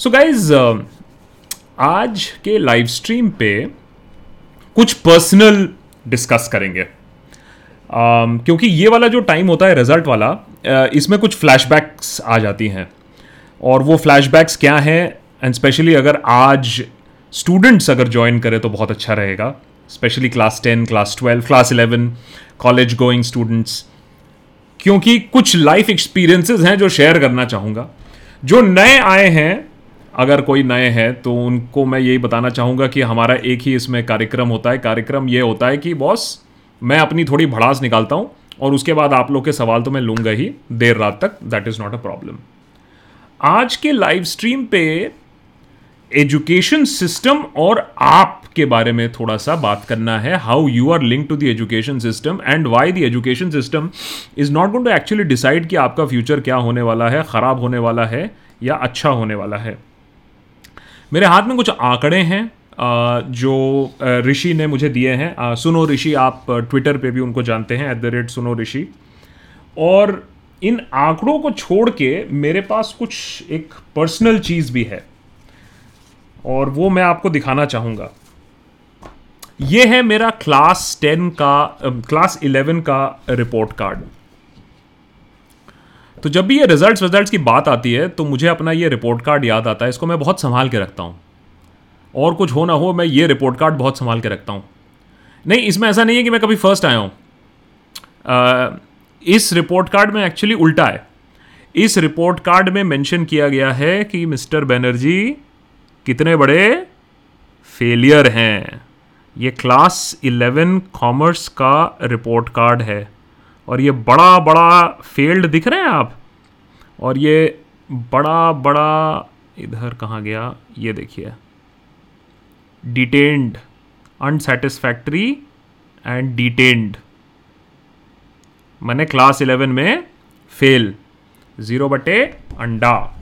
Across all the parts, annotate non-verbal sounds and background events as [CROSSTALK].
So guys आज के live stream पे कुछ पर्सनल डिस्कस करेंगे। Um, क्योंकि ये वाला जो टाइम होता है रिज़ल्ट वाला uh, इसमें कुछ फ्लैशबैक्स आ जाती हैं। और वो फ्लैशबैक्स क्या हैं? एंड स्पेशली अगर आज स्टूडेंट्स अगर ज्वाइन करें तो बहुत अच्छा रहेगा। Specially class ten class twelve class eleven college going students क्योंकि कुछ लाइफ एक्सपीरियंसेस हैं जो शेयर करना चाहूँगा। जो नए आए हैं अगर कोई नए हैं तो उनको मैं यही बताना चाहूँगा कि हमारा एक ही इसमें कार्यक्रम होता है। कार्यक्रम ये होता है कि, बॉस, मैं अपनी थोड़ी भड़ास निकालता हूँ और उसके बाद आप लोग के सवाल तो मैं लूँगा ही देर रात तक। That is not a problem आज के लाइव स्ट्रीम पे एजुकेशन सिस्टम और आप के बारे में थोड़ा सा बात करना है। How you are link to the education system and why the education system is not going to actually decide कि आपका फ्यूचर क्या होने वाला है, ख़राब होने वाला है या अच्छा होने वाला है। मेरे हाथ में कुछ आंकड़े हैं जो ऋषि ने मुझे दिए हैं। सुनो ऋषि, आप ट्विटर पे भी उनको जानते हैं एट द रेट सुनो ऋषि। और इन आंकड़ों को छोड़ के मेरे पास कुछ एक पर्सनल चीज़ भी है, और वो मैं आपको दिखाना चाहूँगा। ये है मेरा क्लास टेन का क्लास इलेवन का रिपोर्ट कार्ड तो जब भी ये रिजल्ट्स रिजल्ट्स की बात आती है तो मुझे अपना ये रिपोर्ट कार्ड याद आता है, इसको मैं बहुत संभाल के रखता हूँ। और कुछ हो ना हो, मैं ये रिपोर्ट कार्ड बहुत संभाल के रखता हूँ। नहीं, इसमें ऐसा नहीं है कि मैं कभी फ़र्स्ट आया हूँ। इस रिपोर्ट कार्ड में एक्चुअली उल्टा है। इस रिपोर्ट कार्ड में मेंशन किया गया है कि मिस्टर बनर्जी कितने बड़े फेलियर हैं। ये क्लास इलेवन कॉमर्स का रिपोर्ट कार्ड है। और ये बड़ा बड़ा फेल्ड दिख रहे हैं आप? और ये बड़ा बड़ा, इधर कहाँ गया? ये देखिए। डिटेन्ड अनसेटिस्फैक्ट्री एंड डिटेन्ड मैंने क्लास इलेवन में फेल ज़ीरो बटे अंडा।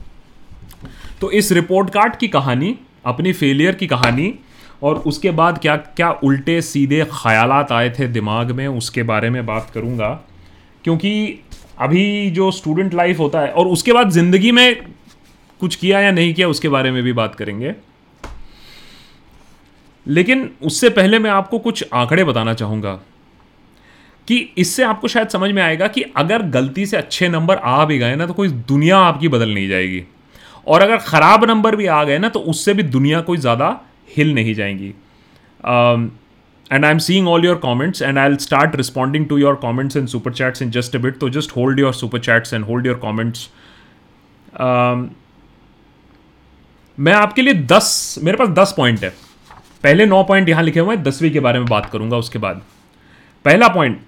तो इस रिपोर्ट कार्ड की कहानी, अपनी फेलियर की कहानी, और उसके बाद क्या क्या उल्टे सीधे ख्याल आए थे दिमाग में, उसके बारे में बात करूँगा। क्योंकि अभी जो स्टूडेंट लाइफ होता है, और उसके बाद ज़िंदगी में कुछ किया या नहीं किया, उसके बारे में भी बात करेंगे। लेकिन उससे पहले मैं आपको कुछ आंकड़े बताना चाहूँगा कि इससे आपको शायद समझ में आएगा कि अगर गलती से अच्छे नंबर आ भी गए ना तो कोई दुनिया आपकी बदल नहीं जाएगी। और अगर ख़राब नंबर भी आ गए ना तो उससे भी दुनिया कोई ज़्यादा हिल नहीं जाएँगी। And I am seeing all your comments and I start responding to your comments and super chats in just a bit तो just hold your super chats and hold your comments मैं आपके लिए दस, मेरे पास दस पॉइंट है। पहले नौ point यहाँ लिखे हुए हैं, दसवीं के बारे में बात करूँगा उसके बाद। पहला पॉइंट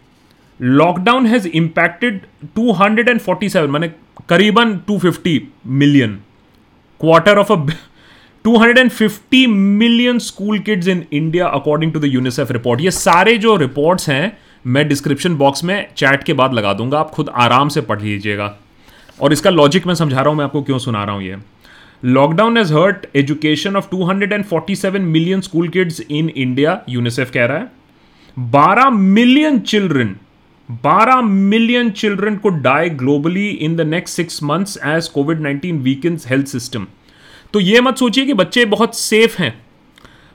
लॉकडाउन हैज़ इंपैक्टेड 247 मैंने करीबन 250 million quarter of a 250 million school kids in India according to the UNICEF report ये सारे जो रिपोर्ट्स हैं, मैं डिस्क्रिप्शन बॉक्स में चैट के बाद लगा दूँगा। आप खुद आराम से पढ़ लीजिएगा। और इसका लॉजिक मैं समझा रहा हूँ, मैं आपको क्यों सुना रहा हूँ ये। Lockdown has hurt education of 247 million school kids in India UNICEF कह रहा है। 12 मिलियन चिल्ड्रन 12 मिलियन चिल्ड्रन को die globally in the next six months as COVID 19 weakens health system तो ये मत सोचिए कि बच्चे बहुत सेफ़ हैं।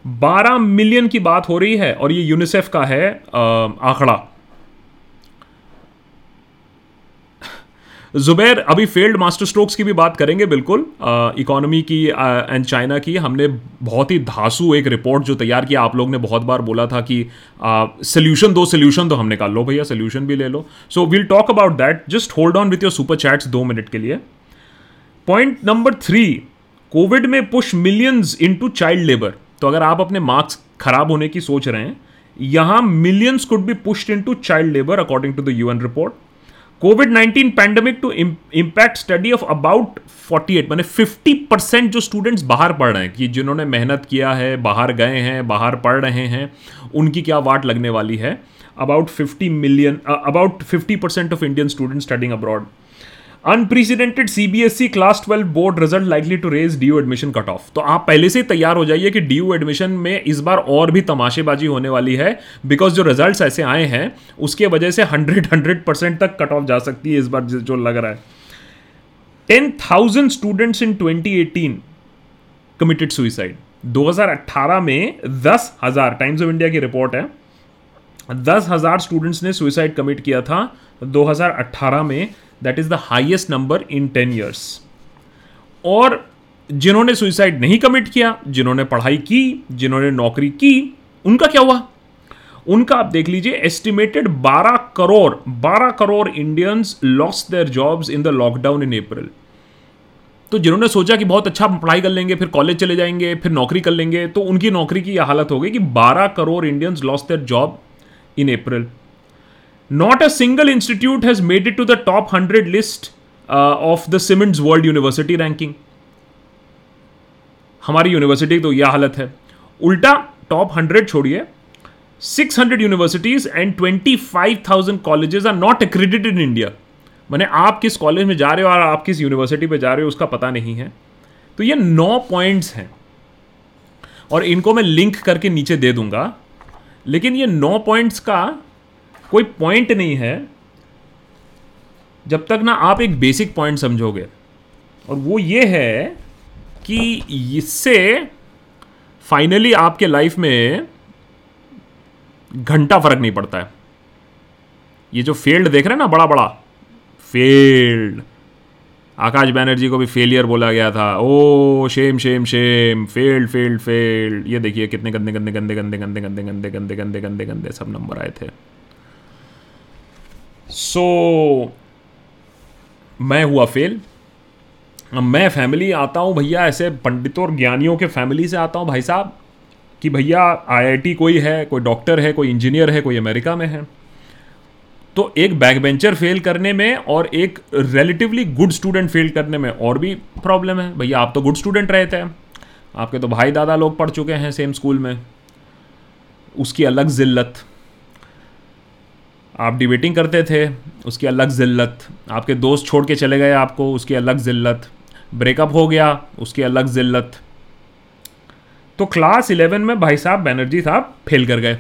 12 मिलियन की बात हो रही है और ये यूनिसेफ का है आंकड़ा। जुबैर, अभी फेल्ड मास्टर स्ट्रोक्स की भी बात करेंगे, बिल्कुल। इकोनॉमी की एंड चाइना की हमने बहुत ही धासु एक रिपोर्ट जो तैयार किया, आप लोग ने बहुत बार बोला था कि सोल्यूशन दो सोल्यूशन तो हमने कहा लो भैया सोल्यूशन भी ले लो। So will talk about that just hold on with your super chats दो मिनट के लिए। पॉइंट नंबर थ्री कोविड में push millions into child labour तो अगर आप अपने मार्क्स खराब होने की सोच रहे हैं, यहाँ millions could be pushed into child labour according to the UN report COVID 19 pandemic to impact study of about 48 मैंने 50 परसेंट जो स्टूडेंट्स बाहर पढ़ रहे हैं, कि जिन्होंने मेहनत किया है, बाहर गए हैं, बाहर पढ़ रहे हैं, उनकी क्या वाट लगने वाली है? About 50 million about 50 percent of Indian student studying abroad unprecedented CBSE class twelve board result likely to raise the admission cut off तो आप पहले से तैयार हो जाइए कि डी एडमिशन में इस बार और भी तमाशेबाजी होने वाली है बिकॉज़ जो रिज़ल्ट ऐसे आए हैं, उसके वजह से हंड्रेड हंड्रेड परसेंट तक कट ऑफ़ जा सकती है इस बार जो लग रहा है। Ten thousand students in twenty eighteen committed suicide 2018 में दस हज़ार टाइम्स ऑफ़ इंडिया की रिपोर्ट है। दस हज़ार स्टूडेंट्स ने सुइसाइड कमिट किया था 2018 में। That is the highest number in ten years और जिन्होंने सुइसाइड नहीं कमिट किया, जिन्होंने पढ़ाई की, जिन्होंने नौकरी की, उनका क्या हुआ? उनका आप देख लीजिए estimated 12 crore 12 crore Indians loss their jobs in the lockdown in April तो जिन्होंने सोचा कि बहुत अच्छा पढ़ाई कर लेंगे, फिर कॉलेज चले जाएँगे, फिर नौकरी कर लेंगे तो उनकी नौकरी की यह हालत हो गई कि 12 crore Indians loss their job in April not a single institute has made it to the top hundred list of the cements world university ranking हमारी यूनिवर्सिटी तो यह हालत है। उल्टा टॉप हंड्रेड छोड़िए। 600 universities and 25,000 colleges are not accredited in India मैंने आप किस कॉलेज में जा रहे हो और आप किस यूनिवर्सिटी पे जा रहे हो उसका पता नहीं है। तो ये नौ पॉइंट्स हैं। और इनको मैं लिंक करके नीचे दे दूँगा। लेकिन ये नौ पॉइंट्स का कोई पॉइंट नहीं है जब तक ना आप एक बेसिक पॉइंट समझोगे और वो ये है कि इससे फाइनली आपके लाइफ में घंटा फ़र्क नहीं पड़ता है ये जो फेल्ड देख रहे हैं ना बड़ा बड़ा फेल्ड आकाश बैनर्जी को भी फेलियर बोला गया था ओ shame shame shame failed failed failed ये देखिए कितने गंदे गंदे गंदे गंदे गंदे गंदे गंदे गंदे गंदे गंदे गंदे सब नंबर आए थे सो so, मैं हुआ फेल मैं फैमिली आता हूँ भैया ऐसे पंडितों और ज्ञानियों के फैमिली से आता हूँ भाई साहब कि भैया आईआईटी कोई है कोई डॉक्टर है कोई इंजीनियर है कोई अमेरिका में है. तो एक बैक बेंचर फेल करने में और एक रिलेटिवली गुड स्टूडेंट फेल करने में और भी प्रॉब्लम है. भैया आप तो गुड स्टूडेंट रहे थे आपके तो भाई दादा लोग पढ़ चुके हैं सेम स्कूल में. उसकी अलग ज़िल्लत. आप डिबेटिंग करते थे, उसकी अलग ज़िल्लत। आपके दोस्त छोड़ के चले गए आपको, उसकी अलग ज़िल्लत। ब्रेकअप हो गया, उसकी अलग ज़िल्लत। तो क्लास इलेवन में भाई साहब बैनर्जी साहब फेल कर गए।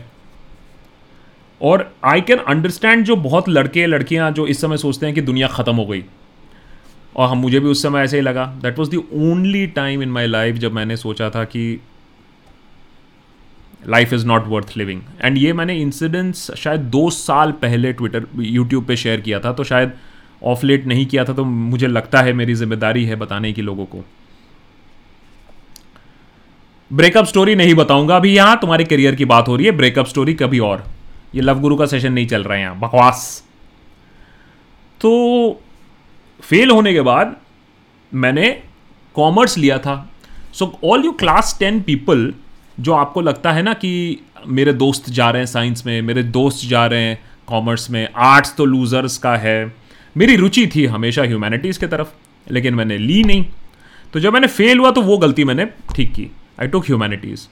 और आई कैन अंडरस्टैंड जो बहुत लड़के लड़कियाँ जो इस समय सोचते हैं कि दुनिया ख़त्म हो गई। और हम, मुझे भी उस समय ऐसे ही लगा। That was the only time in my life जब मैंने सोचा था कि life is not worth living and ये मैंने इंसिडेंट्स शायद दो साल पहले ट्विटर यूट्यूब पे शेयर किया था तो शायद ऑफ़ लेट नहीं किया था तो मुझे लगता है मेरी ज़िम्मेदारी है बताने की लोगों को। ब्रेकअप स्टोरी नहीं बताऊँगा। अभी यहाँ तुम्हारे करियर की बात हो रही है ब्रेकअप स्टोरी कभी और। ये लव गुरु का सेशन नहीं चल रहा है यहाँ, बकवास। तो फेल होने के बाद मैंने कॉमर्स लिया था। So all you class ten people जो आपको लगता है ना कि मेरे दोस्त जा रहे हैं साइंस में, मेरे दोस्त जा रहे हैं कॉमर्स में आर्ट्स तो लूजर्स का है। मेरी रुचि थी हमेशा ह्यूमैनिटीज़ की तरफ़, लेकिन मैंने ली नहीं। तो जब मैंने फेल हुआ तो वो गलती मैंने ठीक की। आई टुक ह्यूमैनिटीज़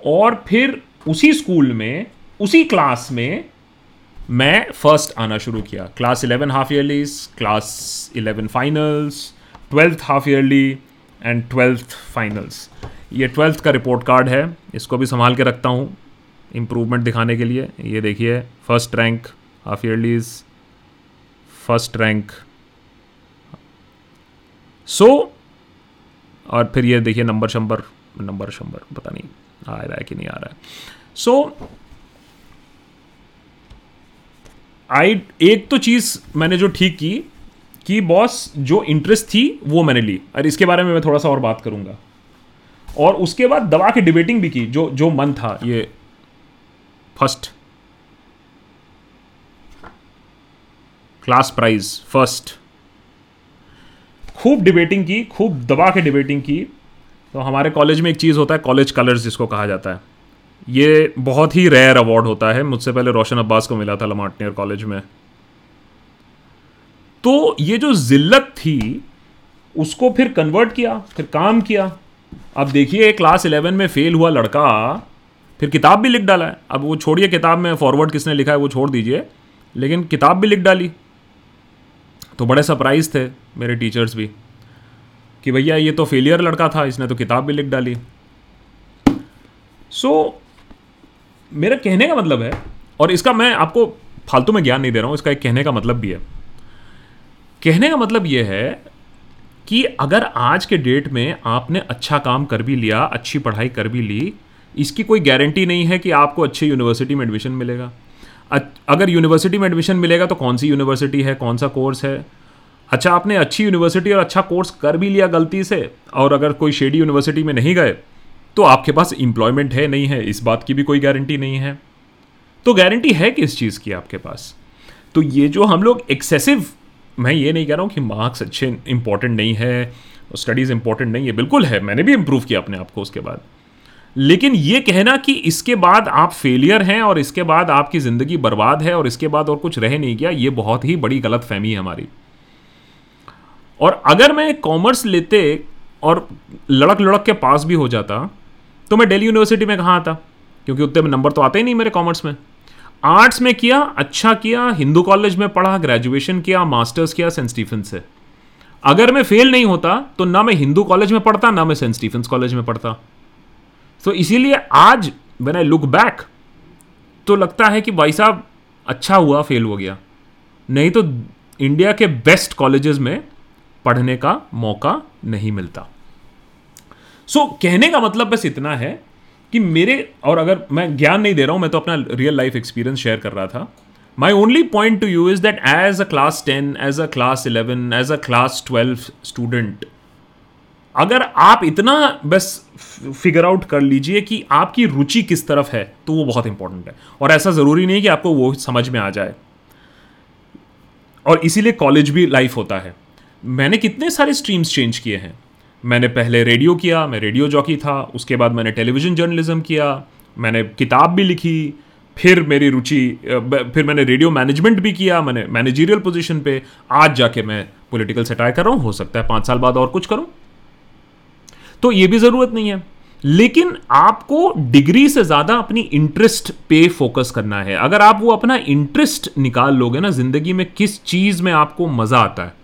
और फिर उसी स्कूल में, उसी क्लास में मैं फ़र्स्ट आना शुरू किया। Class eleven half yearlies class eleven finals twelfth half yearly and twelfth finals ये ट्वेल्थ का रिपोर्ट कार्ड है। इसको भी संभाल के रखता हूँ इम्प्रूवमेंट दिखाने के लिए। ये देखिए first rank half yearlies first rank so और फिर ये देखिए नंबर शंबर नंबर शंबर पता नहीं आ रहा है कि नहीं आ रहा है। सो so, आई एक तो चीज़ मैंने जो ठीक की कि बॉस जो इंटरेस्ट थी, वो मैंने ली। और इसके बारे में मैं थोड़ा सा और बात करूँगा। और उसके बाद दवा के डिबेटिंग भी की, जो जो मन था, ये फ़र्स्ट क्लास प्राइज फ़र्स्ट खूब डिबेटिंग की, खूब दबा के डिबेटिंग की। तो हमारे कॉलेज में एक चीज़ होता है कॉलेज कलर्स जिसको कहा जाता है। ये बहुत ही रेयर अवार्ड होता है। मुझसे पहले रोशन अब्बास को मिला था लमाटनियर कॉलेज में। तो ये जो जिल्लत थी उसको फिर कन्वर्ट किया फिर काम किया। अब देखिए क्लास इलेवन में फेल हुआ लड़का फिर किताब भी लिख डाला है। अब वो छोड़िए किताब में फॉरवर्ड किसने लिखा है वो छोड़ दीजिए। लेकिन किताब भी लिख डाली। तो बड़े सरप्राइज़ थे मेरे टीचर्स भी कि भैया ये तो फेलियर लड़का था इसने तो किताब भी लिख डाली। सो so, मेरा कहने का मतलब है और इसका मैं आपको फालतू में ज्ञान नहीं दे रहा हूँ इसका एक कहने का मतलब भी है। कहने का मतलब ये है कि अगर आज के डेट में आपने अच्छा काम कर भी लिया, अच्छी पढ़ाई कर भी ली, इसकी कोई गारंटी नहीं है कि आपको अच्छी यूनिवर्सिटी में एडमिशन मिलेगा। अगर यूनिवर्सिटी में एडमिशन मिलेगा तो कौन सी यूनिवर्सिटी है, कौन सा कोर्स है? अच्छा आपने अच्छी यूनिवर्सिटी और अच्छा कोर्स कर भी लिया गलती से, और अगर कोई शेडी यूनिवर्सिटी में नहीं गए तो आपके पास इंप्लॉयमेंट है नहीं है, इस बात की भी कोई गारंटी नहीं है। तो गारंटी है किस चीज़ की आपके पास? तो ये जो हम लोग एक्सेसिव मैं ये नहीं कह रहा हूँ कि मार्क्स अच्छे इंपॉर्टेंट नहीं है स्टडीज़ इंपॉर्टेंट नहीं है, बिल्कुल है, मैंने भी इम्प्रूव किया अपने आप को उसके बाद। लेकिन ये कहना कि इसके बाद आप फेलियर हैं और इसके बाद आपकी ज़िंदगी बर्बाद है और इसके बाद और कुछ रह नहीं गया, ये बहुत ही बड़ी गलत फहमी है हमारी। और अगर मैं कॉमर्स लेते और लड़क लड़क के पास भी हो जाता तो मैं दिल्ली यूनिवर्सिटी में कहाँ आता? क्योंकि उतने में नंबर तो आते ही नहीं मेरे कॉमर्स में। आर्ट्स में किया अच्छा किया हिंदू कॉलेज में पढ़ा ग्रेजुएशन किया मास्टर्स किया सेंट स्टीफन से। अगर मैं फेल नहीं होता तो ना मैं हिंदू कॉलेज में पढ़ता ना मैं सेंट स्टीफेंस कॉलेज में पढ़ता। तो इसीलिए आज वेन आई लुक बैक तो लगता है कि भाई साहब अच्छा हुआ फेल हो गया। नहीं तो इंडिया के बेस्ट कॉलेजेस में पढ़ने का मौका नहीं मिलता। सो so, कहने का मतलब बस इतना है कि मेरे, और अगर मैं ज्ञान नहीं दे रहा हूँ, मैं तो अपना रियल लाइफ एक्सपीरियंस शेयर कर रहा था। My only point to you is that as a class ten as a class eleven as a class twelve student अगर आप इतना बस फिगर आउट कर लीजिए कि आपकी रुचि किस तरफ़ है तो वो बहुत इंपॉर्टेंट है। और ऐसा ज़रूरी नहीं कि आपको वो समझ में आ जाए। और इसीलिए कॉलेज भी लाइफ होता है। मैंने कितने सारे स्ट्रीम्स चेंज किए हैं। मैंने पहले रेडियो किया, मैं रेडियो जॉकी था, उसके बाद मैंने टेलीविज़न जर्नलिज्म किया, मैंने किताब भी लिखी, फिर मेरी रुचि फिर मैंने रेडियो मैनेजमेंट भी किया, मैंने मैनेजीरियल पोजीशन पे, आज जाके मैं पॉलिटिकल सेटायर कर रहा हूँ, हो सकता है पाँच साल बाद और कुछ करूँ। तो ये भी ज़रूरत नहीं है। लेकिन आपको डिग्री से ज़्यादा अपनी इंटरेस्ट पे फोकस करना है। अगर आप वो अपना इंटरेस्ट निकाल लोगे ना, ज़िंदगी में किस चीज़ में आपको मज़ा आता है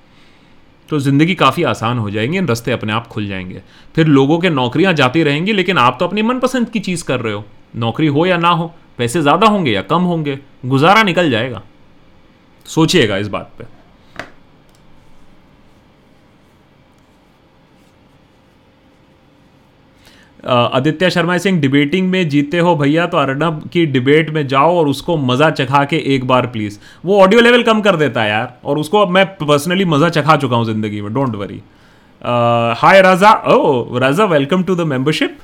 तो ज़िंदगी काफ़ी आसान हो जाएँगी रस्ते अपने आप खुल जाएँगे। फिर लोगों के नौकरियाँ जाती रहेंगी, लेकिन आप तो अपनी मनपसंद की चीज़ कर रहे हो। नौकरी हो या ना हो, पैसे ज़्यादा होंगे या कम होंगे, गुजारा निकल जाएगा। सोचिएगा इस बात पे। आदित्य शर्मा सिंह डिबेटिंग में जीते हो भैया तो अर्नब की डिबेट में जाओ और उसको मज़ा चखा के एक बार प्लीज़ वो ऑडियो लेवल कम कर देता है यार, और उसको अब मैं पर्सनली मज़ा चखा चुका हूँ ज़िंदगी में don't worry hi Raja oh Raja welcome to the membership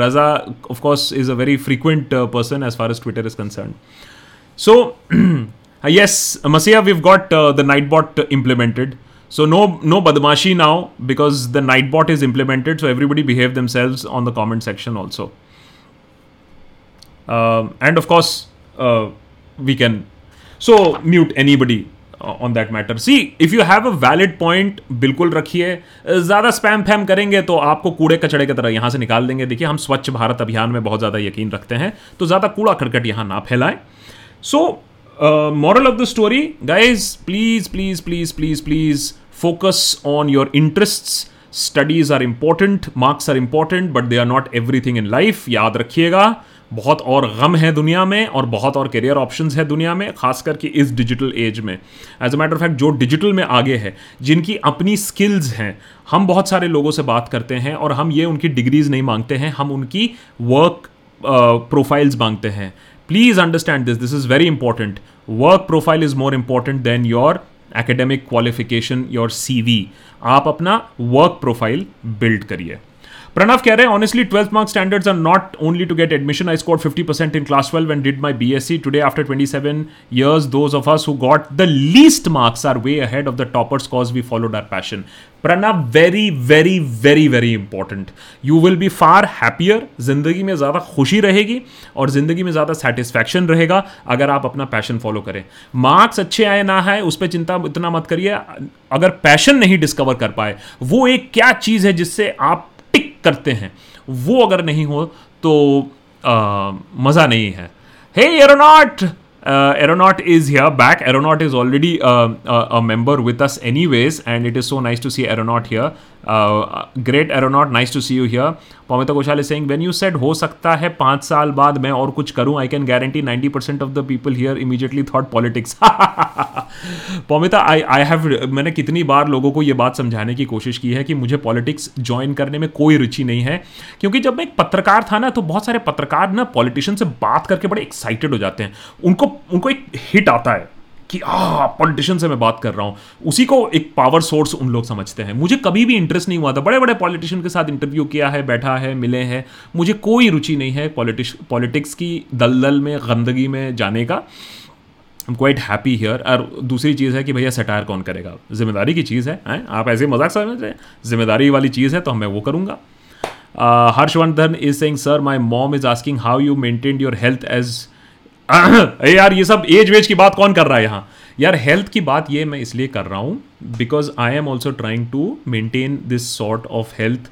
Raja of course is a very frequent person as far as Twitter is concerned so yes masiya we've got the night bot implemented So no no badmashi now because the nightbot is implemented. So everybody behave themselves on the comment section also. Um, and of course uh, we can so mute anybody on that matter see if you have a valid point बिल्कुल रखिए ज़्यादा spam fam करेंगे तो आपको कूड़े कचड़े की तरह यहाँ से निकाल देंगे देखिए हम स्वच्छ भारत अभियान में बहुत ज़्यादा यकीन रखते हैं तो ज़्यादा कूड़ा करकट यहाँ ना फैलाएँ so moral of the story guys please please please please please focus on your interest studies are important marks are important but they are not everything in life याद रखिएगा बहुत और गम है दुनिया में और बहुत और करियर ऑप्शंस है दुनिया में खास करके इस डिजिटल एज में. As a matter of fact जो डिजिटल में आगे है, जिनकी अपनी स्किल्स हैं, हम बहुत सारे लोगों से बात करते हैं और हम ये उनकी डिग्रीज नहीं मांगते हैं, हम उनकी वर्क प्रोफाइल्स uh, मांगते हैं. Please understand this this is very important work profile is more important than your academic qualification your CV आप अपना वर्क प्रोफ़ाइल बिल्ड करिए। प्रणव कह रहे हैं honestly twelfth mark standards are not only to get admission I score fifty percent in class twelve and did my B S C today after twenty seven years those of us who got the least marks are way ahead of the toppers cause we followed our passion Pranav very very very very important you will be far happier ज़िंदगी में ज़्यादा खुशी रहेगी और ज़िंदगी में ज़्यादा satisfaction रहेगा अगर आप अपना पैशन फॉलो करें। मार्क्स अच्छे आए, ना आए, उस पर चिंता इतना मत करिए। अगर पैशन नहीं डिस्कवर कर पाए, वो एक क्या चीज़ है जिससे आप करते हैं। वो अगर नहीं हो तो मज़ा नहीं है। Hey Aeronaut Aeronaut is here back Aeronaut is already a member with us any ways and it is so nice to see Aeronaut here great Aeronaut nice to see you here Poumita Ghoshal is saying when you said हो सकता है पाँच साल बाद मैं और कुछ करूँ I can guarantee 90 percent of the people here immediately thought politics Poumita I I have मैंने कितनी बार लोगों को ये बात समझाने की कोशिश की है कि मुझे पॉलिटिक्स ज्वाइन करने में कोई रुचि नहीं है। क्योंकि जब मैं एक पत्रकार था ना तो बहुत सारे पत्रकार ना पॉलिटिशियन से बात करके बड़े एक्साइटेड हो जाते हैं। उनको उनको एक हिट आता है। कि आ पॉलिटिशियन से मैं बात कर रहा हूँ। उसी को एक पावर सोर्स उन लोग समझते हैं। मुझे कभी भी इंटरेस्ट नहीं हुआ था। बड़े बड़े पॉलिटिशियन के साथ इंटरव्यू किया है बैठा है मिले हैं। मुझे कोई रुचि नहीं है पॉलिटिक्स पॉलिटिक्स की दलदल में गंदगी में जाने का। I am quite happy here और दूसरी चीज़ है कि भैया सटायर कौन करेगा? ज़िम्मेदारी की चीज़ है, है? आप ऐसे मज़ाक समझ रहे हैं? ज़िम्मेदारी वाली चीज़ है तो मैं वो करूँगा। Harshvardhan is saying sir my mom is asking how you maintain your health as यार, ये सब एज वेज की बात कौन कर रहा है यहाँ? यार हेल्थ की बात ये मैं इसलिए कर रहा हूँ because I am also trying to maintain this sort of health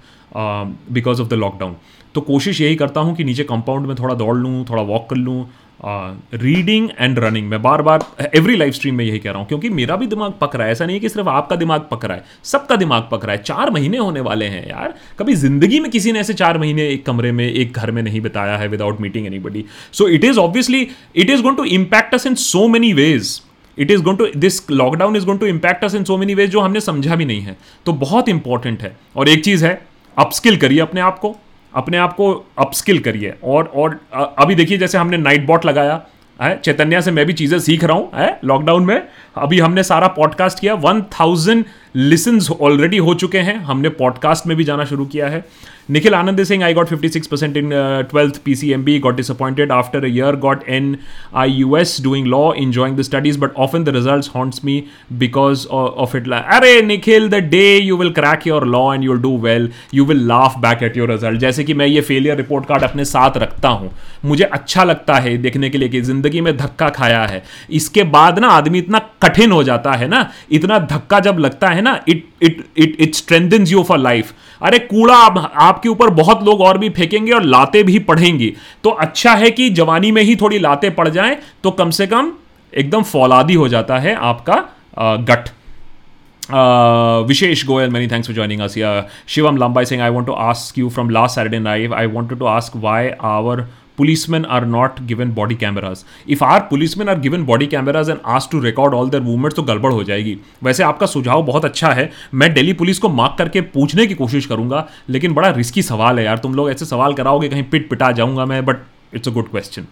because of the lockdown तो कोशिश यही करता हूँ कि नीचे कंपाउंड में थोड़ा दौड़ लूँ, थोड़ा वॉक कर लूँ रीडिंग एंड रनिंग मैं बार बार एवरी लाइव स्ट्रीम में यही कह रहा हूँ, क्योंकि मेरा भी दिमाग पक रहा है। ऐसा नहीं है कि सिर्फ़ आपका दिमाग पक रहा है, सबका दिमाग पक रहा है। चार महीने होने वाले हैं यार। कभी ज़िंदगी में किसी ने ऐसे चार महीने एक कमरे में, एक घर में नहीं बिताया है without meeting anybody so it is obviously it is going to impact us in so many ways it is going to this lockdown is going to impact us in so many ways जो हमने समझा भी नहीं है। तो बहुत important है। और एक चीज़ है अपस्किल करिए अपने आप को। अपने आप को अपस्किल करिए। और और अभी देखिए, जैसे हमने नाइट बॉट लगाया, है, चैतन्या से मैं भी चीज़ें सीख रहा हूँ, है लॉकडाउन में। अभी हमने सारा पॉडकास्ट किया वन थाउज़ेंड लिसन्स ऑलरेडी हो चुके हैं। हमने पॉडकास्ट में भी जाना शुरू किया है। Nikhil Anand Singh I got fifty six percent in twelfth P C M B got disappointed after a got an I U S doing law enjoying the studies but of in the result haunts me because of it like अरे Nikhil the day you will crack your law and you'll do well you will laugh back at your result जैसे कि मैं ये failure report card अपने साथ रखता हूँ। मुझे अच्छा लगता है देखने के लिए कि ज़िंदगी में धक्का खाया है। इसके बाद ना आदमी इतना कठिन हो जाता है ना, इतना धक्का जब लगता है ना it it it it strengthens you for life अरे कूड़ा आप, आपके ऊपर बहुत लोग और भी फेंकेंगे और लाते भी पढ़ेंगी। तो अच्छा है कि जवानी में ही थोड़ी लाते पड़ जाएँ तो कम से कम एकदम फौलादी हो जाता है आपका gut. Vishesh Goyal many thanks for joining us Shivam Lambai Singh I want to ask you from last Saturday night I wanted to ask why our policemen are not given body cameras. If our policemen are given body cameras and asked to record all their movements तो गड़बड़ हो जाएगी। वैसे आपका सुझाव बहुत अच्छा है। मैं डेली पुलिस को मार्क करके पूछने की कोशिश करूँगा, लेकिन बड़ा रिस्की सवाल है यार। तुम लोग ऐसे सवाल कराओगे, कहीं पिट पिटा जाऊँगा मैं but it's a good question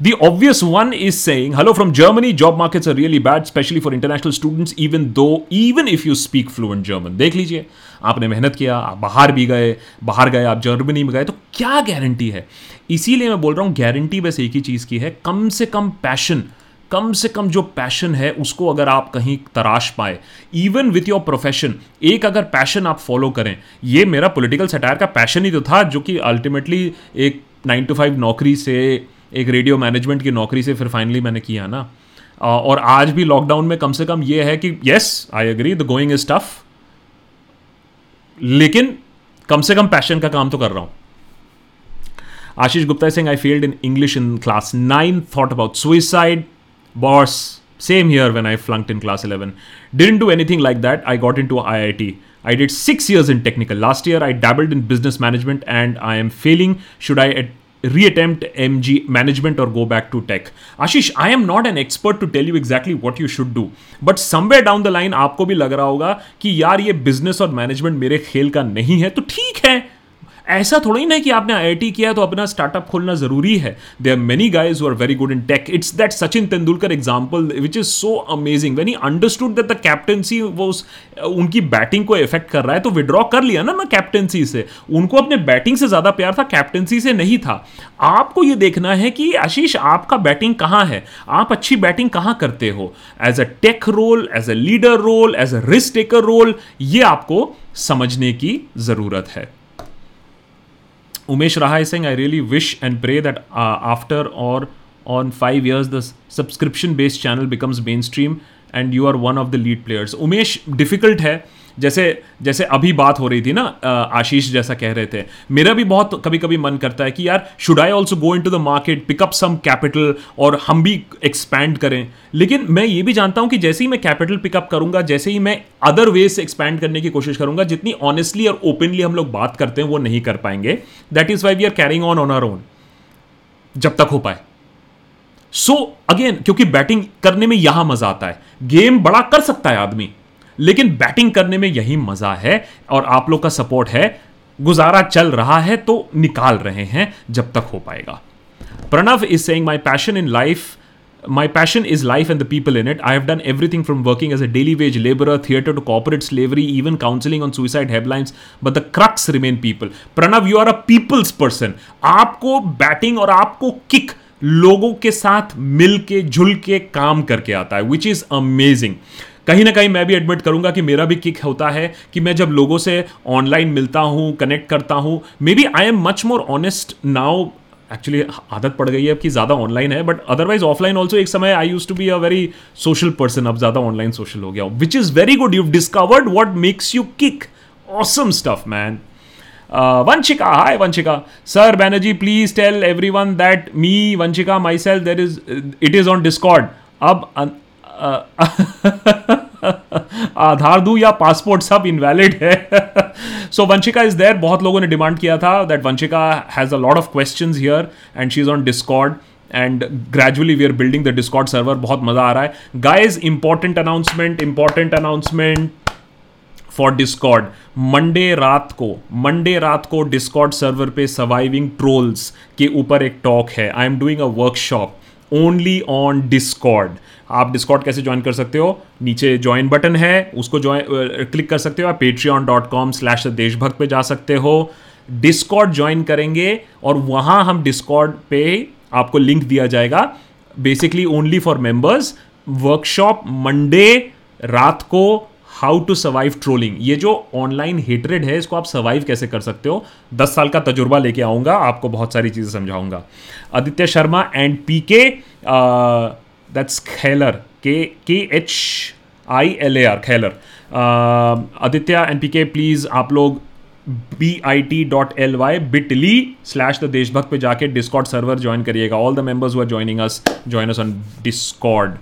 The obvious one is saying, hello from Germany, job markets are really bad, especially for international students, even though, even if you speak fluent German. देख लीजिए आपने मेहनत किया आप बाहर भी गए बाहर गए आप जर्मनी में गए तो क्या गारंटी है इसीलिए मैं बोल रहा हूँ गारंटी बस एक ही चीज़ की है कम से कम पैशन कम से कम जो पैशन है उसको अगर आप कहीं तराश पाए इवन विथ योर प्रोफेशन एक अगर पैशन आप फॉलो करें ये मेरा पॉलिटिकल सटायर का पैशन ही तो था जो कि अल्टीमेटली एक नाइन टू फाइव नौकरी से एक रेडियो मैनेजमेंट की नौकरी से फिर फाइनली मैंने किया ना और आज भी लॉकडाउन में कम से कम ये है कि yes I agree the going is tough लेकिन कम से कम पैशन का काम तो कर रहा हूँ Ashish Gupta Singh I failed in English in class nine thought about suicide boss same here when I flunked in class eleven didn't do anything like that I got into I I T I did six years in technical. Last year, I dabbled in business management and I am failing. Should I reattempt MG management or go back to tech. Ashish, I am not an expert to tell you exactly what you should do. But somewhere down the line आपको भी लग रहा होगा कि यार ये business और management मेरे खेल का नहीं है तो ठीक है ऐसा थोड़ा ही ना कि आपने आई किया तो अपना स्टार्टअप खोलना ज़रूरी है। They are many guys are very good in tech it's that Sachin Tendulkar example which is so amazing when he understood that the captaincy वो उस उनकी बैटिंग को इफ़ेक्ट कर रहा है तो विड्रॉ कर लिया ना ना कैप्टनसी से। उनको अपने बैटिंग से ज़्यादा प्यार था कैप्टनसी से नहीं था। आपको ये देखना है कि आशीष, आपका बैटिंग कहाँ है? आप अच्छी बैटिंग कहाँ करते हो? As a tech role as a leader role as a risk taker role ये आपको समझने की ज़रूरत है। उमेश रहा है Singh I really wish and pray that after और on five years the subscription based channel becomes main stream and you are one of the lead players Umesh difficult है uh, जैसे जैसे अभी बात हो रही थी ना आशीष जैसा कह रहे थे। मेरा भी बहुत कभी कभी मन करता है कि यार should I also go into the market pick up some capital और हम भी एक्सपैंड करें? लेकिन मैं ये भी जानता हूँ कि जैसे ही मैं कैपिटल पिकअप करूँगा जैसे ही मैं अदर वे से एक्सपैंड करने की कोशिश करूँगा जितनी ऑनेस्टली और ओपनली हम लोग बात करते हैं वो नहीं कर पाएँगे। That is why we are carrying on on our own जब तक हो पाए। सो so, अगेन क्योंकि बैटिंग करने में यहाँ मज़ा आता है। गेम बड़ा कर सकता है आदमी। लेकिन बैटिंग करने में यही मज़ा है और आप लोग का सपोर्ट है गुजारा चल रहा है तो निकाल रहे हैं जब तक हो पाएगा Pranav is saying my passion in life my passion is life and the people in it. I have done everything from working as a daily wage laborer, theatre to corporate slavery, even counseling on suicide headlines. But the crux remain people. Pranav, you are a people's person. आपको batting और आपको kick लोगों के साथ मिल के झुल के काम करके आता है विच इज़ अमेजिंग कहीं ना कहीं मैं भी एडमिट करूँगा कि मेरा भी किक होता है कि मैं जब लोगों से ऑनलाइन मिलता हूँ कनेक्ट करता हूँ maybe I am much more honest now actually आदत पड़ गई है कि ज़्यादा ऑनलाइन है बट अदरवाइज़ ऑफलाइन ऑल्सो एक समय I used to be a very social person अब ज़्यादा ऑनलाइन सोशल हो गया which is very good you discovered what makes you kick awesome stuff man Uh, Vanshika sir Banerjee please tell everyone that me Vanshika my myself, there is it is on Discord. अब [LAUGHS] आधार दू या passport सब invalid है। So Vanshika is there बहुत लोगों ने demand किया था that Vanshika has a lot of question here and she is on Discord and gradually we are building the Discord server बहुत मज़ा आ रहा है। Guys important announcement important announcement for Discord Monday रात को मंडे रात को डिस्कॉर्ड सर्वर पे सर्वाइविंग ट्रोल्स के ऊपर एक टॉक है। I am doing a workshop only on Discord आप डिस्कॉर्ड कैसे ज्वाइन कर सकते हो? नीचे ज्वाइन बटन है, उसको ज्वाइन क्लिक कर सकते हो, आप पेट्रियन डॉट कॉम स्लैश देशभक्त पे जा सकते हो। डिस्कॉर्ड ज्वाइन करेंगे और वहाँ हम डिस्कॉर्ड पे आपको लिंक दिया जाएगा। Basically only for members workshop Monday रात को हाउ टू सर्वाइव ट्रोलिंग। ये जो ऑनलाइन हेटरेड है, इसको आप सर्वाइव कैसे कर सकते हो? दस साल का तजुर्बा लेके आऊँगा, आपको बहुत सारी चीज़ें समझाऊँगा। Aditya Sharma and P K that's Khailar K K H I L A R Khailar Aditya and P K please आप लोग B I T dot L Y Bitly slash the Deshbhakt पे जाके डिस्कॉर्ड सर्वर ज्वाइन करिएगा। All the members हुआ joining us join us on Discord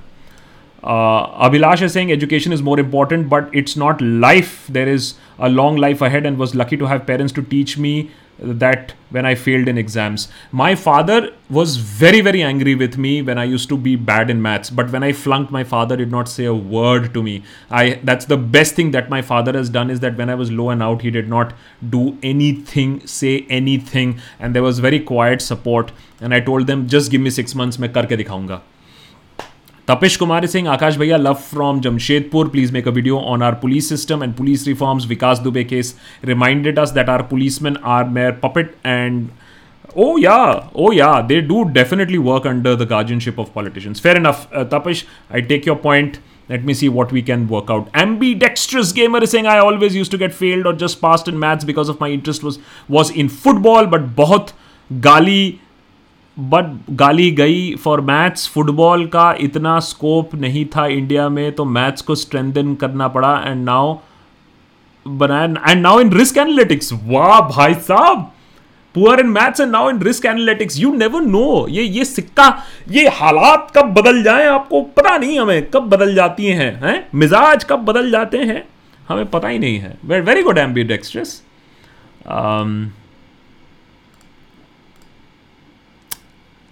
Uh, Abhilash is saying education is more important, but it's not life. There is a long life ahead, and was lucky to have parents to teach me that when I failed in exams. My father was very, very angry with me when I used to be bad in maths. But when I flunked, my father did not say a word to me. I that's the best thing that my father has done is that when I was low and out, he did not do anything, say anything, and there was very quiet support. And I told them, just give me six months, मैं करके दिखाऊंगा. Tapish Kumar is saying, Akash Bhaiya, love from Jamshedpur. Please make a video on our police system and police reforms. Vikas Dubey case reminded us that our policemen are mere puppet and Oh yeah, oh yeah, they do definitely work under the guardianship of politicians. Fair enough, uh, Tapish. I take your point. Let me see what we can work out. Ambidextrous gamer is saying I always used to get failed or just passed in maths because of my interest was was in football, but बहुत गाली but गाली गई for maths football का इतना scope नहीं था India में तो मैथ्स को स्ट्रेंथन करना पड़ा. एंड नाउ बनाया and now in risk analytics वाह भाई साहब! Poor in maths and now in risk analytics you never know ये ये सिक्का, ये हालात कब बदल जाए आपको पता नहीं हमें. कब बदल जाती हैं हैं? मिजाज कब बदल जाते हैं? हमें पता ही नहीं है. Very good ambidextrous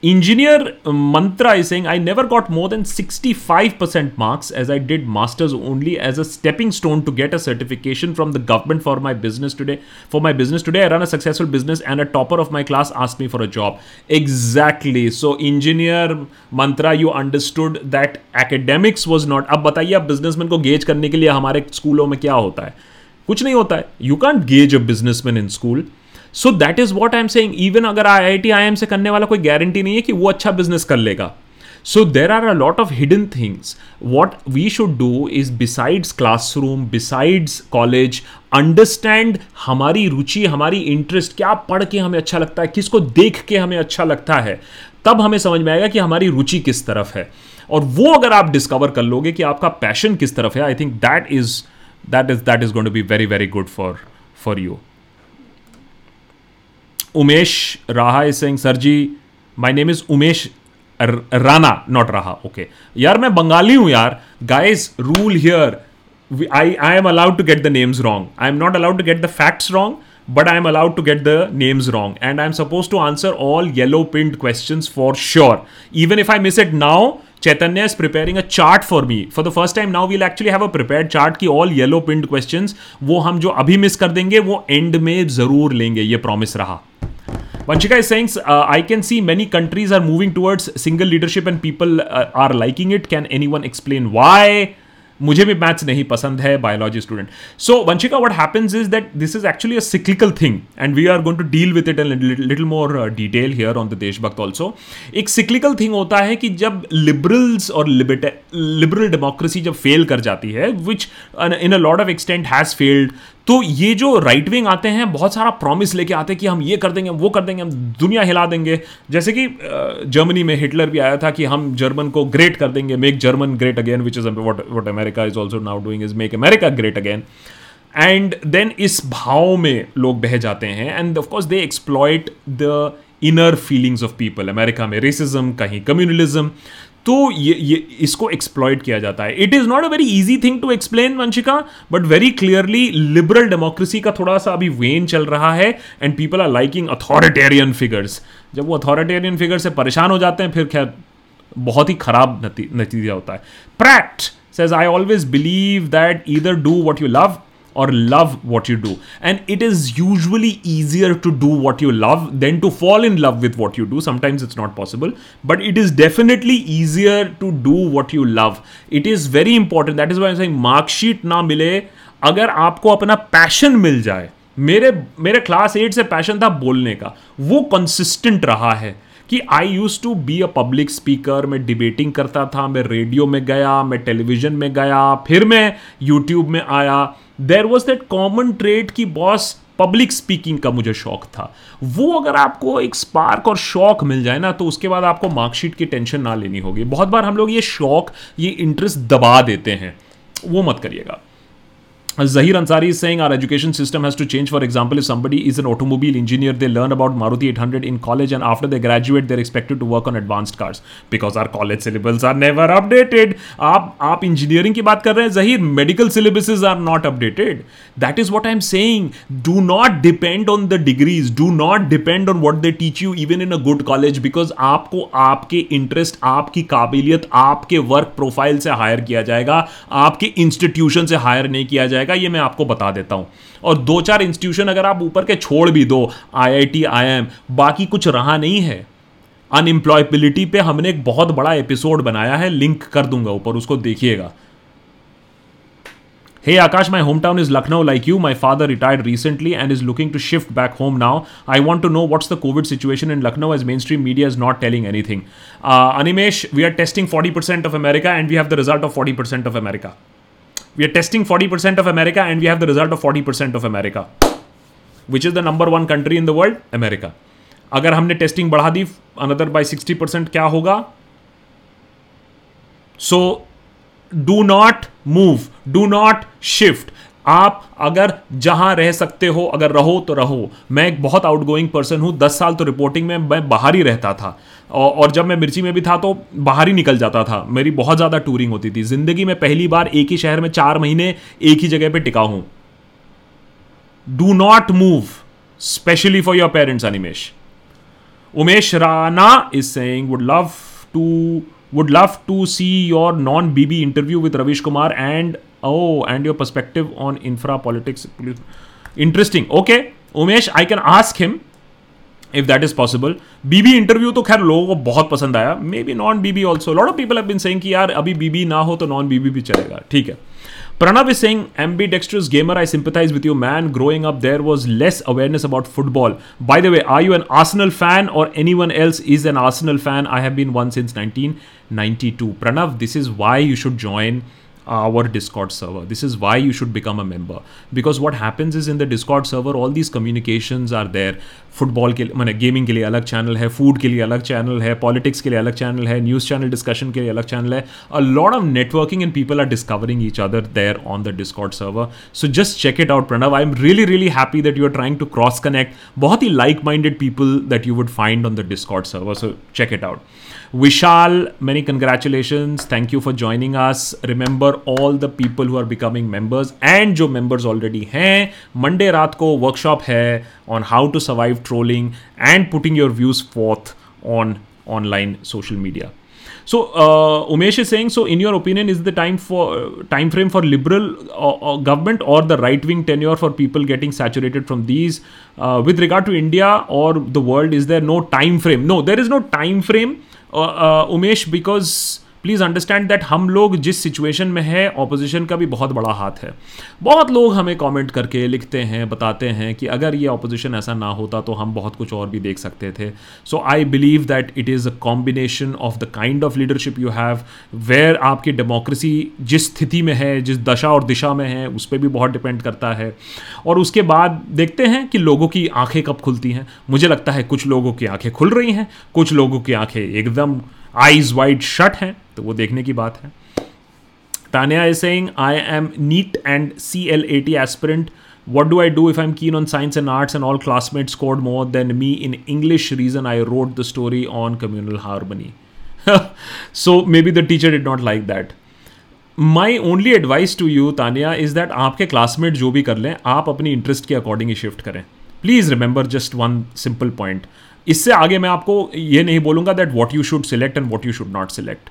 engineer mantra I Singh I never got more than sixty five percent marks as I did masters only as a stepping stone to get a certification from the government for my business today for my business today I run a successful business and a topper of my class asked me for a job exactly so engineer mantra you understood that academics was not अब बताइए आप businessman को gauge करने के लिए हमारे स्कूलों में क्या होता है? कुछ नहीं होता है. You can't gauge a businessman in school so that is what I am saying even अगर I I T I M से करने वाला कोई गारंटी नहीं है कि वो अच्छा बिज़नेस कर लेगा। So there are a lot of hidden things what we should do is besides classroom besides college understand हमारी रुचि, हमारी इंटरेस्ट क्या पढ़ के हमें अच्छा लगता है, किसको देख के हमें अच्छा लगता है, तब हमें समझ में आएगा कि हमारी रुचि किस तरफ़ है। और वो अगर आप डिस्कवर कर लोगे कि आपका पैशन किस तरफ़ है I think that is that is that is going to be very very good for for you. Umesh Raha is Singh, sir ji my name is Umesh Rana not Raha okay यार मैं बंगाली हूँ यार. Guys rule here I I am allowed to get the names wrong I am not allowed to get the facts wrong but I am allowed to get the names wrong and I am suppose to answer all yellow pinned question for sure even if I miss it now Chaitanya is preparing a chart for me for the first time now we'll actually have a prepare chart की all yellow pinned question वो हम जो अभी miss कर देंगे, वो and में ज़रूर लेंगे, ये प्रॉमिस रहा. Vanchika is saying, uh, I can see many countries are moving towards single leadership and people uh, are liking it. Can anyone explain why? मुझे भी मैथ्स नहीं पसंद है biology student so Vanshika what happens is that this is actually a cyclical thing and we are going to deal with it little more detail here on the Deshbhakt also एक cyclical thing होता है कि जब liberals और liberal democracy जब fail कर जाती है which in a lot of extent has failed तो ये जो राइट विंग आते हैं, बहुत सारा प्रॉमिस लेके आते हैं कि हम ये कर देंगे, हम वो कर देंगे, हम दुनिया हिला देंगे। जैसे कि जर्मनी में हिटलर भी आया था कि हम जर्मन को ग्रेट कर देंगे make German great again which is what America is also now doing is make America great again and then इस भाव में लोग बह जाते हैं and of course they exploit the inner feelings of people America में रेसिज्म कहीं communalism तो ये ये, इसको एक्सप्लॉयट किया जाता है। It is not a very easy thing to explain Vanshika but very clearly liberal democracy का थोड़ा सा अभी वेन चल रहा है and people are liking authoritarian figures जब वो अथॉरिटेरियन फिगर से परेशान हो जाते हैं, फिर खैर बहुत ही खराब नतीजा होता है। प्रैक्ट says, i always believe that either do what you love or love what you do. And it is usually easier to do what you love than to fall in love with what you do. Sometimes it's not possible, but it is definitely easier to do what you love. It is very important. That is why I'm saying mark sheet ना मिले अगर आपको अपना passion मिल जाए मेरे मेरे class eight से passion था बोलने का वो कंसिस्टेंट रहा है कि I use to be a public speaker मैं डिबेटिंग करता था, मैं रेडियो में गया, मैं टेलीविज़न में गया, फिर मैं यूट्यूब में आया। There was that common thread की बॉस पब्लिक स्पीकिंग का मुझे शौक था। वो अगर आपको एक स्पार्क और शौक मिल जाए ना तो उसके बाद आपको मार्कशीट की टेंशन ना लेनी होगी। बहुत बार हम लोग ये शौक, ये इंटरेस्ट दबा देते हैं। वो मत करिएगा। Zahir Ansari is saying our education system has to change. For example, if somebody is an automobile engineer, they learn about Maruti 800 in college, and after they graduate, they're expected to work on advanced cars because our college syllables are never updated. आप आप engineering की बात कर रहे हैं Zahir, medical syllabuses are not updated. That is what I'm saying. Do not depend on the degrees. Do not depend on what they teach you even in a good college because आपको आपके interest आपकी काबिलियत आपके work profile से hire किया जाएगा आपके institution से हायर नहीं किया जाएगा जाएगा, ये मैं आपको बता देता हूँ। और दो चार इंस्टीट्यूशन अगर आप ऊपर के छोड़ भी दो I I T I M बाकी कुछ रहा नहीं है। अनएम्प्लॉयबिलिटी पे हमने एक बहुत बड़ा एपिसोड बनाया है लिंक कर दूँगा ऊपर, उसको देखिएगा। Hey Akash my home town is Lucknow like you my father retired recently and is looking to shift back home now I want to know what's the COVID situation in Lucknow as mainstream media is not telling anything Animesh we are testing forty percent of America and we have the result of forty of America We are testing 40% of America and we have the result of 40% of America. Which is the number one country in the world? America. अगर हमने testing बढ़ा दी another by 60 percent क्या होगा so do not move do not shift आप अगर जहाँ रह सकते हो, अगर रहो तो रहो। मैं एक बहुत आउट गोइंग पर्सन हूँ। दस साल तो रिपोर्टिंग में मैं बाहर ही रहता था। और जब मैं मिर्ची में भी था तो बाहर ही निकल जाता था। मेरी बहुत ज़्यादा टूरिंग होती थी। ज़िंदगी में पहली बार एक ही शहर में चार महीने एक ही जगह पर टिका हूँ। Do not move specially for your parents Animesh Umesh Rana is saying would love to would love to see your non BB interview with Ravish Kumar and oh and your perspective on infra politics interesting okay Umesh I can ask him if that is possible BB interview तो खैर लोगों को बहुत पसंद आया। Maybe non BB also lot of people been saying यार, अभी बीबी ना हो तो नॉन बीबी भी चलेगा। ठीक है। Pranab Singh ambidextrous gamer I sympathize with you man growing up there was less awareness about football by the way I you an Arsenal fan और any one else is an Arsenal fan I have been one since nineteen ninety two Pranav this is why you should join our discord server. This is why you should become a member. Because what happens is in the discord server, all these communications are there. Football के मैंने gaming के लिए अलग channel है food के लिए अलग channel है पॉलिटिक्स के लिए अलग चैनल है न्यूज़ चैनल डिस्कशन के लिए अलग चैनल है a lot of networking and people are discovering each other there on the Discord server so just check it out Pranav I am really really happy that you are trying to cross connect बहुत ही like minded people that you would find on the Discord server so check it out Vishal, many congratulations. Thank you for joining us. Remember all the people who are becoming members and जो members already हैं Monday रात को workshop है on how to survive trolling and putting your views forth on online social media. So uh, Umesh is saying, so in your opinion, is the time for uh, time frame for liberal uh, uh government or the right wing tenure for people getting saturated from these? Uh, with regard to India or the world, is there no time frame? No, there is no time frame Umesh because please understand that हम लोग जिस situation में है opposition का भी बहुत बड़ा हाथ है। बहुत लोग हमें कमेंट करके लिखते हैं, बताते हैं कि अगर ये ऑपोजिशन ऐसा ना होता तो हम बहुत कुछ और भी देख सकते थे। So I believe that it is a combination of the kind of leadership you have where आपकी डेमोक्रेसी जिस स्थिति में है, जिस दशा और दिशा में है, उस पर भी बहुत डिपेंड करता है। और उसके बाद देखते हैं कि लोगों की आँखें कब खुलती हैं। मुझे लगता है कुछ लोगों की आँखें खुल रही हैं, कुछ लोगों की आँखें एकदम आईज वाइड शट हैं। तो वो देखने की बात है। Tania is saying I am NEET and C L A T aspirant what do I do if I am keen on science and arts and all classmates scored more than me in English reason I wrote the story on communal harmony so maybe the teacher did not like that my only advice to you Tania is that आपके classmate जो भी कर लें, आप अपनी interest के according ही shift करें। Please remember just one simple point इससे आगे मैं आपको ये नहीं बोलूँगा that what you should select and what you should not select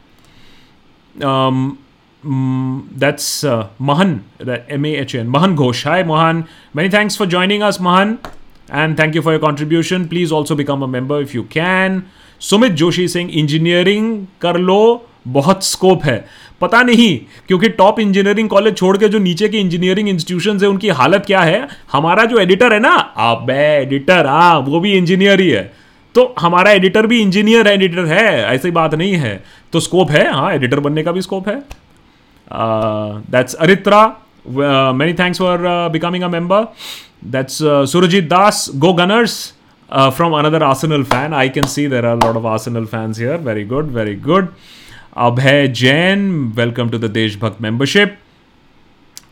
that's uh, Mahan, that M A H N. Mahan Ghosh. Hi, Mahan. Many thanks for joining us, Mahan. And thank you for your contribution. Please also become a member if you can. Sumit Joshi Singh engineering कर लो बहुत scope है पता नहीं क्योंकि top engineering college छोड़ के जो नीचे के इंजीनियरिंग इंस्टीट्यूशन है उनकी हालत क्या है हमारा जो एडिटर है ना अब एडिटर हाँ वो भी इंजीनियर ही है तो हमारा एडिटर भी इंजीनियर एडिटर है, ऐसी बात नहीं है। तो स्कोप है हाँ एडिटर बनने का भी स्कोप है। That's Aritra many thanks for becoming a member that's Surjit Das go Gunners from another Arsenal fan I can see there are lot of Arsenal fans here very good very good Abhay Jain welcome to the Deshbhakt membership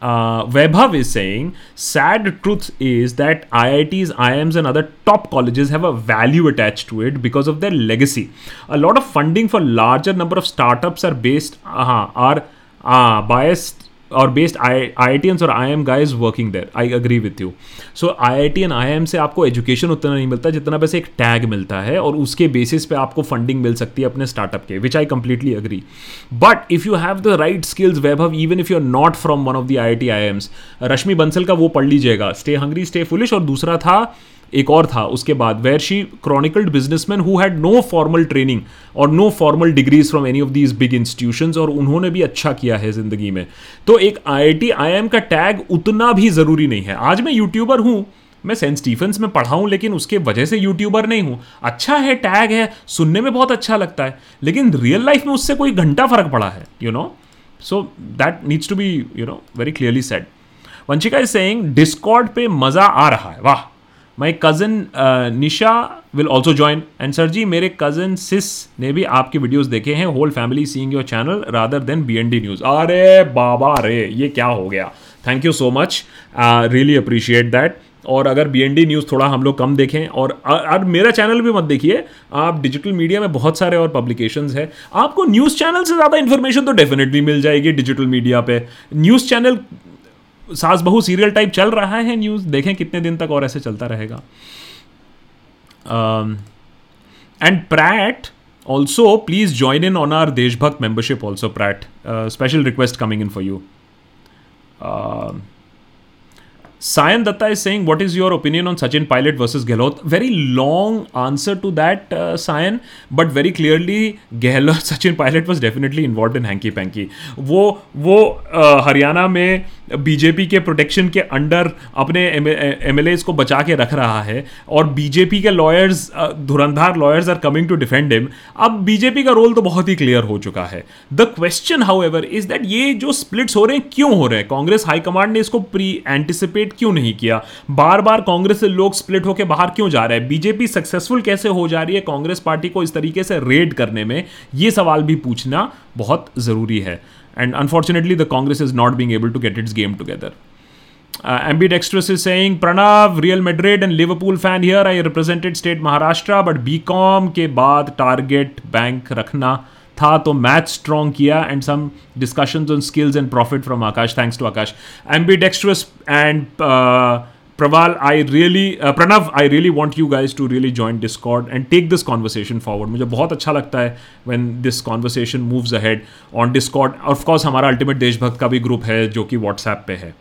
uh, is saying, sad truth is that IITs, IIMs, and other top colleges have a value attached to it because of their legacy. A lot of funding for larger number of startups are based uh, are uh, biased और based I I T और I M guys working there I agree with you so I I T and I M से आपको education उतना नहीं मिलता जितना वैसे एक टैग मिलता है और उसके बेसिस पे आपको फंडिंग मिल सकती है अपने स्टार्टअप के which I completely agree but if you have the right skills Vaibhav even if you are not from one of the I I T I Ms Rashmi Bansal का वो पढ़ लीजिएगा स्टे हंग्री स्टे फुलिश और दूसरा था एक और था, उसके बाद where she chronicled businessmen who had no formal training और no formal degrees from any of these big institution और उन्होंने भी अच्छा किया है ज़िंदगी में। तो एक I I T I M का टैग उतना भी ज़रूरी नहीं है। आज मैं यूट्यूबर हूँ, मैं सेंट स्टीफेंस में पढ़ा हूँ, लेकिन उसके वजह से यूट्यूबर नहीं हूँ। अच्छा है टैग है, सुनने में बहुत अच्छा लगता है, लेकिन रियल लाइफ में उससे कोई घंटा फ़र्क पड़ा है you know so that needs to be you know very clearly set Vanshika is saying Discord पे मज़ा आ रहा है। वाह! My cousin Nisha will also join and sir ji मेरे कज़न सिस ने भी आपके वीडियोज़ देखे हैं whole family seeing your channel rather than B N D news अरे बाबा रे ये क्या हो गया thank you so much really appreciate that और अगर बी एन डी न्यूज़ थोड़ा हम लोग कम देखें, और अब मेरा चैनल भी मत देखिए। आप डिजिटल मीडिया में बहुत सारे और पब्लिकेशंस है। आपको न्यूज़ चैनल से ज़्यादा इन्फॉर्मेशन तो डेफिनेटली मिल जाएगी डिजिटल मीडिया पे। न्यूज़ चैनल सास बहु सीरियल टाइप चल रहा है न्यूज़ देखें कितने दिन तक और ऐसे चलता रहेगा। And Pratt also please join in on our Deshbhakt membership also Pratt special request coming in for you Sayan Datta is saying what is your opinion on Sachin Pilot versus Gehlot very long answer to that Sayan but very clearly Gehlot Sachin Pilot was definitely involve in hanky panky वो वो हरियाणा में BJP के protection के under अपने M L को बचा के रख रहा है और बीजेपी के lawyers धुरंधार lawyers are coming to defend him अब बीजेपी का रोल तो बहुत ही क्लियर हो चुका है। The question however is that ये जो स्प्लिट्स हो रहे हैं, क्यों हो रहे हैं? कांग्रेस हाईकमांड ने इसको प्री एंटिसिपेट क्यों नहीं किया? बार बार कांग्रेस से लोग स्प्लिट होकर बाहर क्यों जा रहे हैं? बीजेपी सक्सेसफुल कैसे हो जा रही है कांग्रेस पार्टी को इस तरीके से रेड करने में? ये सवाल भी पूछना बहुत ज़रूरी है। and unfortunately the congress is not being able to get its game together uh, ambidextrous is saying pranav real madrid and liverpool fan here i represented state maharashtra but bcom ke baad target bank rakhna था तो math strong किया and some discussions on skills and profit from Aakash thanks to Aakash ambidextrous and Praval, I really, uh, Pranav, I really want you guys to really join Discord and take this conversation forward. मुझे बहुत अच्छा लगता है when this conversation moves ahead on Discord. Of course, हमारा Ultimate देशभक्त का भी group है जो कि WhatsApp पे है.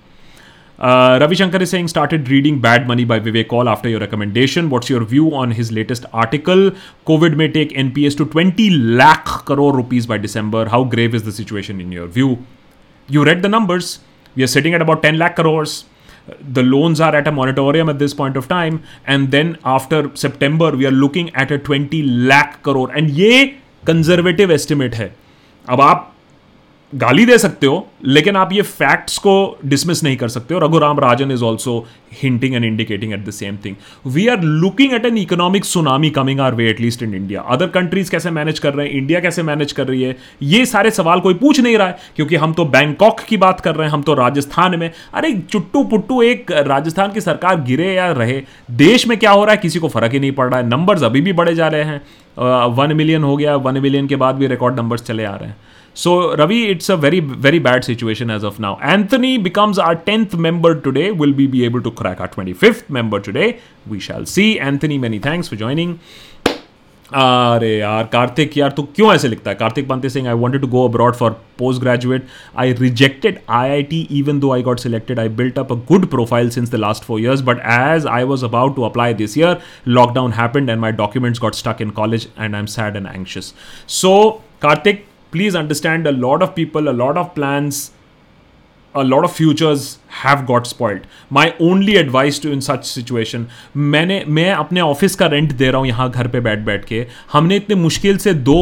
Uh, Ravi Shankar is saying started reading Bad Money by Vivek Kaul after your recommendation. What's your view on his latest article? COVID may take NPS to 20 lakh crore rupees by December. How grave is the situation in your view? You read the numbers. We are sitting at about 10 lakh crores the loans are at a moratorium at this point of time and then after september we are looking at a 20 lakh crore and ये conservative estimate है अब आप गाली दे सकते हो, लेकिन आप ये फैक्ट्स को डिसमिस नहीं कर सकते हो। Raghuram Rajan is also hinting and indicating at the same thing we are looking at an economic tsunami coming our way at least in India other countries कैसे मैनेज कर रहे हैं? इंडिया कैसे मैनेज कर रही है? ये सारे सवाल कोई पूछ नहीं रहा है, क्योंकि हम तो बैंकॉक की बात कर रहे हैं, हम तो राजस्थान में। अरे, चुट्टू पुट्टू एक राजस्थान की सरकार गिरे या रहे? देश में क्या हो रहा है? किसी को फ़र्क ही नहीं पड़ रहा है। नंबर्स अभी भी बढ़े जा रहे हैं। वन मिलियन हो गया वन मिलियन के बाद भी रिकॉर्ड नंबर्स चले आ रहे हैं। So, Ravi, it's a very, very bad situation as of now. Anthony becomes our 10th member today. Will we be able to crack our 25th member today? We shall see. Anthony, many thanks for joining. अरे यार कार्तिक यार तू क्यों ऐसे लिखता है Kartik Pante Singh I wanted to go abroad for post graduate I rejected I I T even though I got selected I built up a good profile since the last four years but as I was about to apply this year lockdown happened and my documents got stuck in college and I am sad and anxious so Kartik please understand a lot of people, a lot of plans, a lot of futures have got spoiled. My only advice to in such situation, मैंने मैं अपने office का rent दे रहा हूँ यहाँ घर पे बैठ बैठ के हमने इतने मुश्किल से दो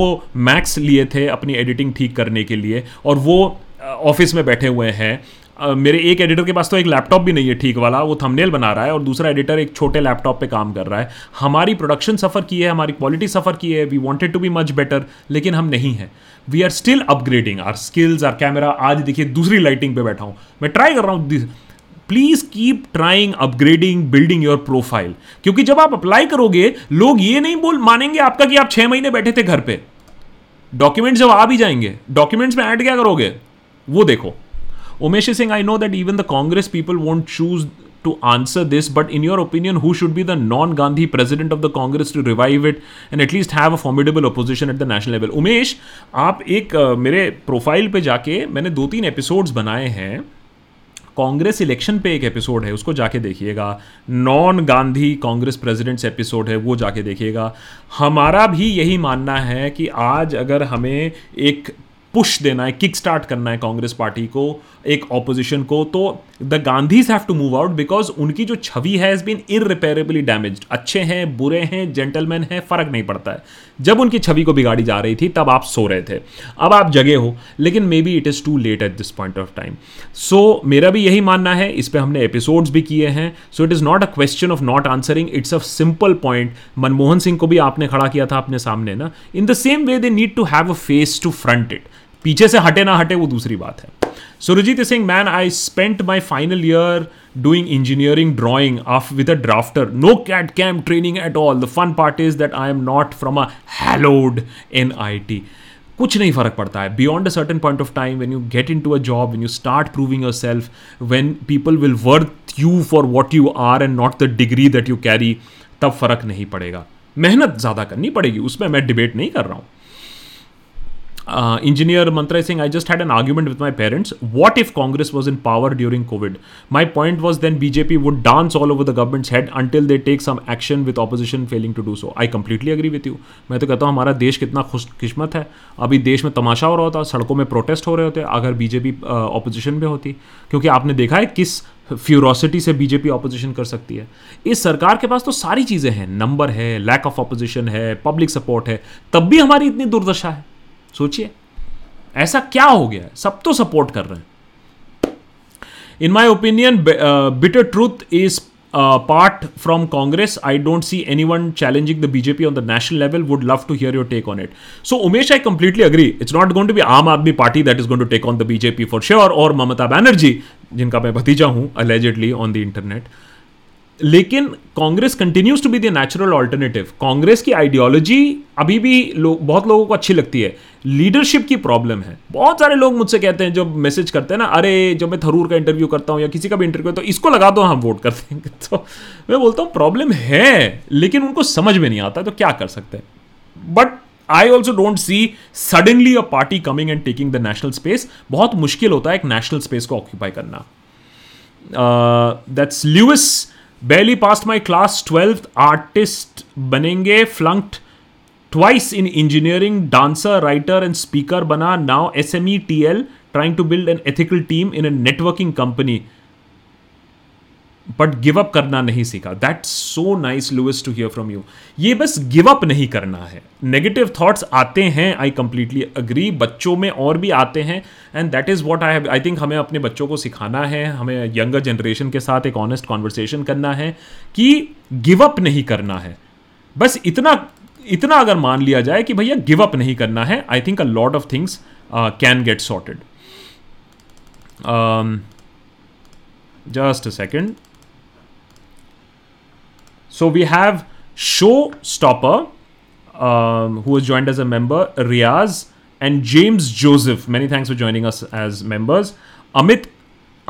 मैक्स लिए थे अपनी एडिटिंग ठीक करने के लिए और वो ऑफ़िस में बैठे हुए हैं मेरे एक एडिटर के पास तो एक लैपटॉप भी नहीं है, ठीक वाला। वो थंबनेल बना रहा है और दूसरा एडिटर एक छोटे लैपटॉप पे काम कर रहा है। हमारी प्रोडक्शन सफ़र की है, हमारी क्वालिटी सफ़र की है we wanted to be much better लेकिन हम नहीं हैं। We are still upgrading our skills our camera आज देखिए, दूसरी लाइटिंग पे बैठा हूँ। मैं ट्राई कर रहा हूँ please keep trying upgrading building your profile क्योंकि जब आप अप्लाई करोगे, लोग ये नहीं बोल, मानेंगे आपका कि आप छह महीने बैठे थे घर पे। डॉक्यूमेंट्स जब आ भी जाएँगे डॉक्यूमेंट्स में ऐड क्या करोगे? वो देखो। Umesh Singh I know that even the Congress people won't choose to answer this, but in your opinion, who should be the non Gandhi president of the Congress to revive it and at least have a formidable opposition at the national level? Umesh आप एक uh, मेरे profile पे जाके मैंने दो तीन episodes बनाए हैं कांग्रेस इलेक्शन पे एक एपिसोड है उसको जाके देखिएगा non Gandhi Congress presidents episode है वो जाके देखिएगा हमारा भी यही मानना है कि आज अगर हमें एक पुश देना है किक स्टार्ट करना है कांग्रेस पार्टी को, एक ऑपोजिशन को तो the Gandhis have to move out because उनकी जो छवि है बीन इरिपेरेबली डैमेज अच्छे हैं, बुरे हैं जेंटलमैन हैं, फ़र्क नहीं पड़ता है। जब उनकी छवि को बिगाड़ी जा रही थी, तब आप सो रहे थे। अब आप जगे हो, लेकिन maybe it is too late at this point of time सो मेरा भी यही मानना है, इस पर हमने एपिसोड्स भी किए हैं। So it is not a question of not answering it's a simple point Manmohan Singh को भी आपने खड़ा किया था अपने सामने ना। In the same way they need to have a face to front it पीछे से हटे ना हटे वो दूसरी बात है। Surjit Singh man I spent my final year doing engineering drawing off with a drafter no cat cam training at all the fun part is that I am not from a hallowed N I T कुछ नहीं फ़र्क पड़ता है। Beyond a certain point of time when you get into a job when you start proving yourself when people will worth you for what you are and not the degree that you carry तब फ़र्क नहीं पड़ेगा। मेहनत ज़्यादा करनी पड़ेगी। उसमें मैं डिबेट नहीं कर रहा हूँ। Uh, engineer Mantra is saying, I just had an argument with my parents. What if Congress was in power during COVID? My point was then BJP would dance all over the government's head until they take some action with opposition failing to do so. I completely agree with you. मैं तो कहता हूँ हमारा देश कितना खुशकिस्मत है अभी देश में तमाशा हो रहा होता सड़कों में प्रोटेस्ट हो रहे होते अगर बीजेपी ऑपोजिशन में होती क्योंकि आपने देखा है किस फ्यूरोसिटी से बीजेपी ऑपोजिशन कर सकती है इस सरकार के पास तो सारी चीज़ें हैं नंबर है लैक ऑफ़ ऑपोजिशन है पब्लिक सपोर्ट है तब भी हमारी इतनी दुर्दशा है सोचिए। ऐसा क्या हो गया? सब तो सपोर्ट कर रहे हैं। In my opinion bitter truth is part from Congress I don't see anyone challenging the BJP on the national level would love to hear your take on it so Umesh I completely agree it's not going to be Aam Aadmi Party that is going to take on the BJP for sure और ममता बैनर्जी जिनका मैं भतीजा हूँ allegedly on the internet लेकिन Congress continues to be the natural alternative Congress की ideology अभी भी लो, बहुत लोगों को अच्छी लगती है। लीडरशिप की प्रॉब्लम है। बहुत सारे लोग मुझसे कहते हैं जब मैसेज करते हैं ना, अरे, जब मैं थरूर का इंटरव्यू करता हूँ या किसी का भी इंटरव्यू तो इसको लगा दो हम वोट करते हैं तो मैं बोलता हूँ प्रॉब्लम है, लेकिन उनको समझ में नहीं आता तो क्या कर सकते हैं? But I also don't see suddenly a party coming and taking the national space बहुत मुश्किल होता है एक नेशनल स्पेस को ऑक्यूपाई करना। That's Luce barely passed my class 12th artist बनेंगे, flunked twice in engineering, dancer, writer, and speaker bana now sme tl trying to build an ethical team in a networking company. But give up करना नहीं सीखा। That so nice Luis to hear from you ये बस give up नहीं करना है। Negative thoughts आते हैं आई कंप्लीटली अग्री बच्चों में और भी आते हैं and that is what I I think हमें अपने बच्चों को सिखाना है। हमें यंगर जनरेशन के साथ एक ऑनेस्ट कॉन्वर्सेशन करना है कि गिव अप नहीं करना है। बस इतना इतना अगर मान लिया जाए कि भैया गिव अप नहीं करना है I think a lot of things can get sorted just a second so we have showstopper who joined as a member Riyaz and James Joseph many thanks for joining us as members Amit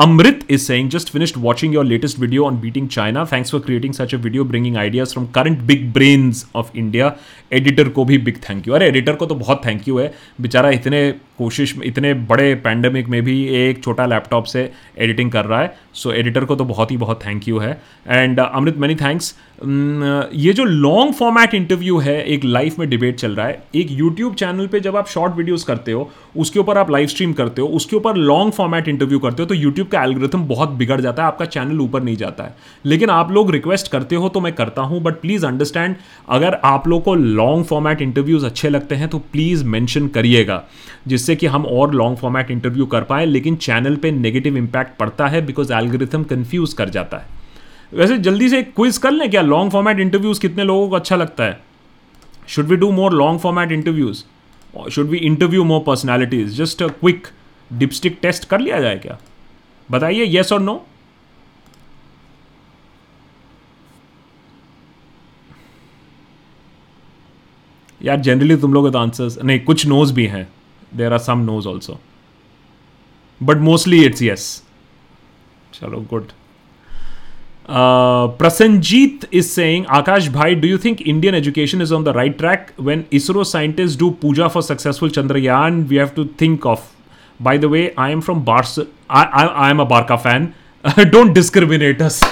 Amrit is saying, just finished watching your latest video on beating China. Thanks for creating such a video, bringing ideas from current big brains of India. Editor को भी big thank you अरे editor को तो बहुत thank you है बेचारा इतने कोशिश इतने बड़े पैंडमिक में भी एक छोटा लैपटॉप से एडिटिंग कर रहा है। सो so, एडिटर को तो बहुत ही बहुत थैंक यू है। एंड अमृत मैनी थैंक्स ये जो लॉन्ग फॉर्मेट इंटरव्यू है एक लाइव में डिबेट चल रहा है। एक यूट्यूब चैनल पे जब आप शॉर्ट वीडियोस करते हो उसके ऊपर आप लाइव स्ट्रीम करते हो उसके ऊपर लॉन्ग फॉर्मेट इंटरव्यू करते हो तो यूट्यूब का एल्गोरिथम बहुत बिगड़ जाता है आपका चैनल ऊपर नहीं जाता है। लेकिन आप लोग रिक्वेस्ट करते हो तो मैं करता हूँ बट प्लीज़ अंडरस्टैंड अगर आप लोग को लॉन्ग फॉर्मेट इंटरव्यूज़ अच्छे लगते हैं तो प्लीज़ मैंशन करिएगा। जिससे कि हम और लॉन्ग फॉर्मेट इंटरव्यू कर पाए, लेकिन चैनल पे नेगेटिव इंपैक्ट पड़ता है बिकॉज़ एल्गोरिथम कन्फ्यूज़ कर जाता है। वैसे जल्दी से क्विज कर लें क्या? लॉन्ग फॉर्मेट इंटरव्यूज़ कितने लोगों को अच्छा लगता है? Should we do more long format interviews should we interview more personalities just a quick dipstick test कर लिया जाए क्या? बताइए येस और नो यार जनरली तुम लोग तो आंसर्स नहीं, कुछ नोज़ भी हैं। there are some no's also. But mostly it's yes. Chalo, good. Uh, Prasenjit is saying, Akash Bhai, do you think Indian education is on the right track? When ISRO scientists do puja for successful Chandrayaan, we have to think of. By the way, I am from Barca. I, I, I am a Barca fan. [LAUGHS] Don't discriminate us.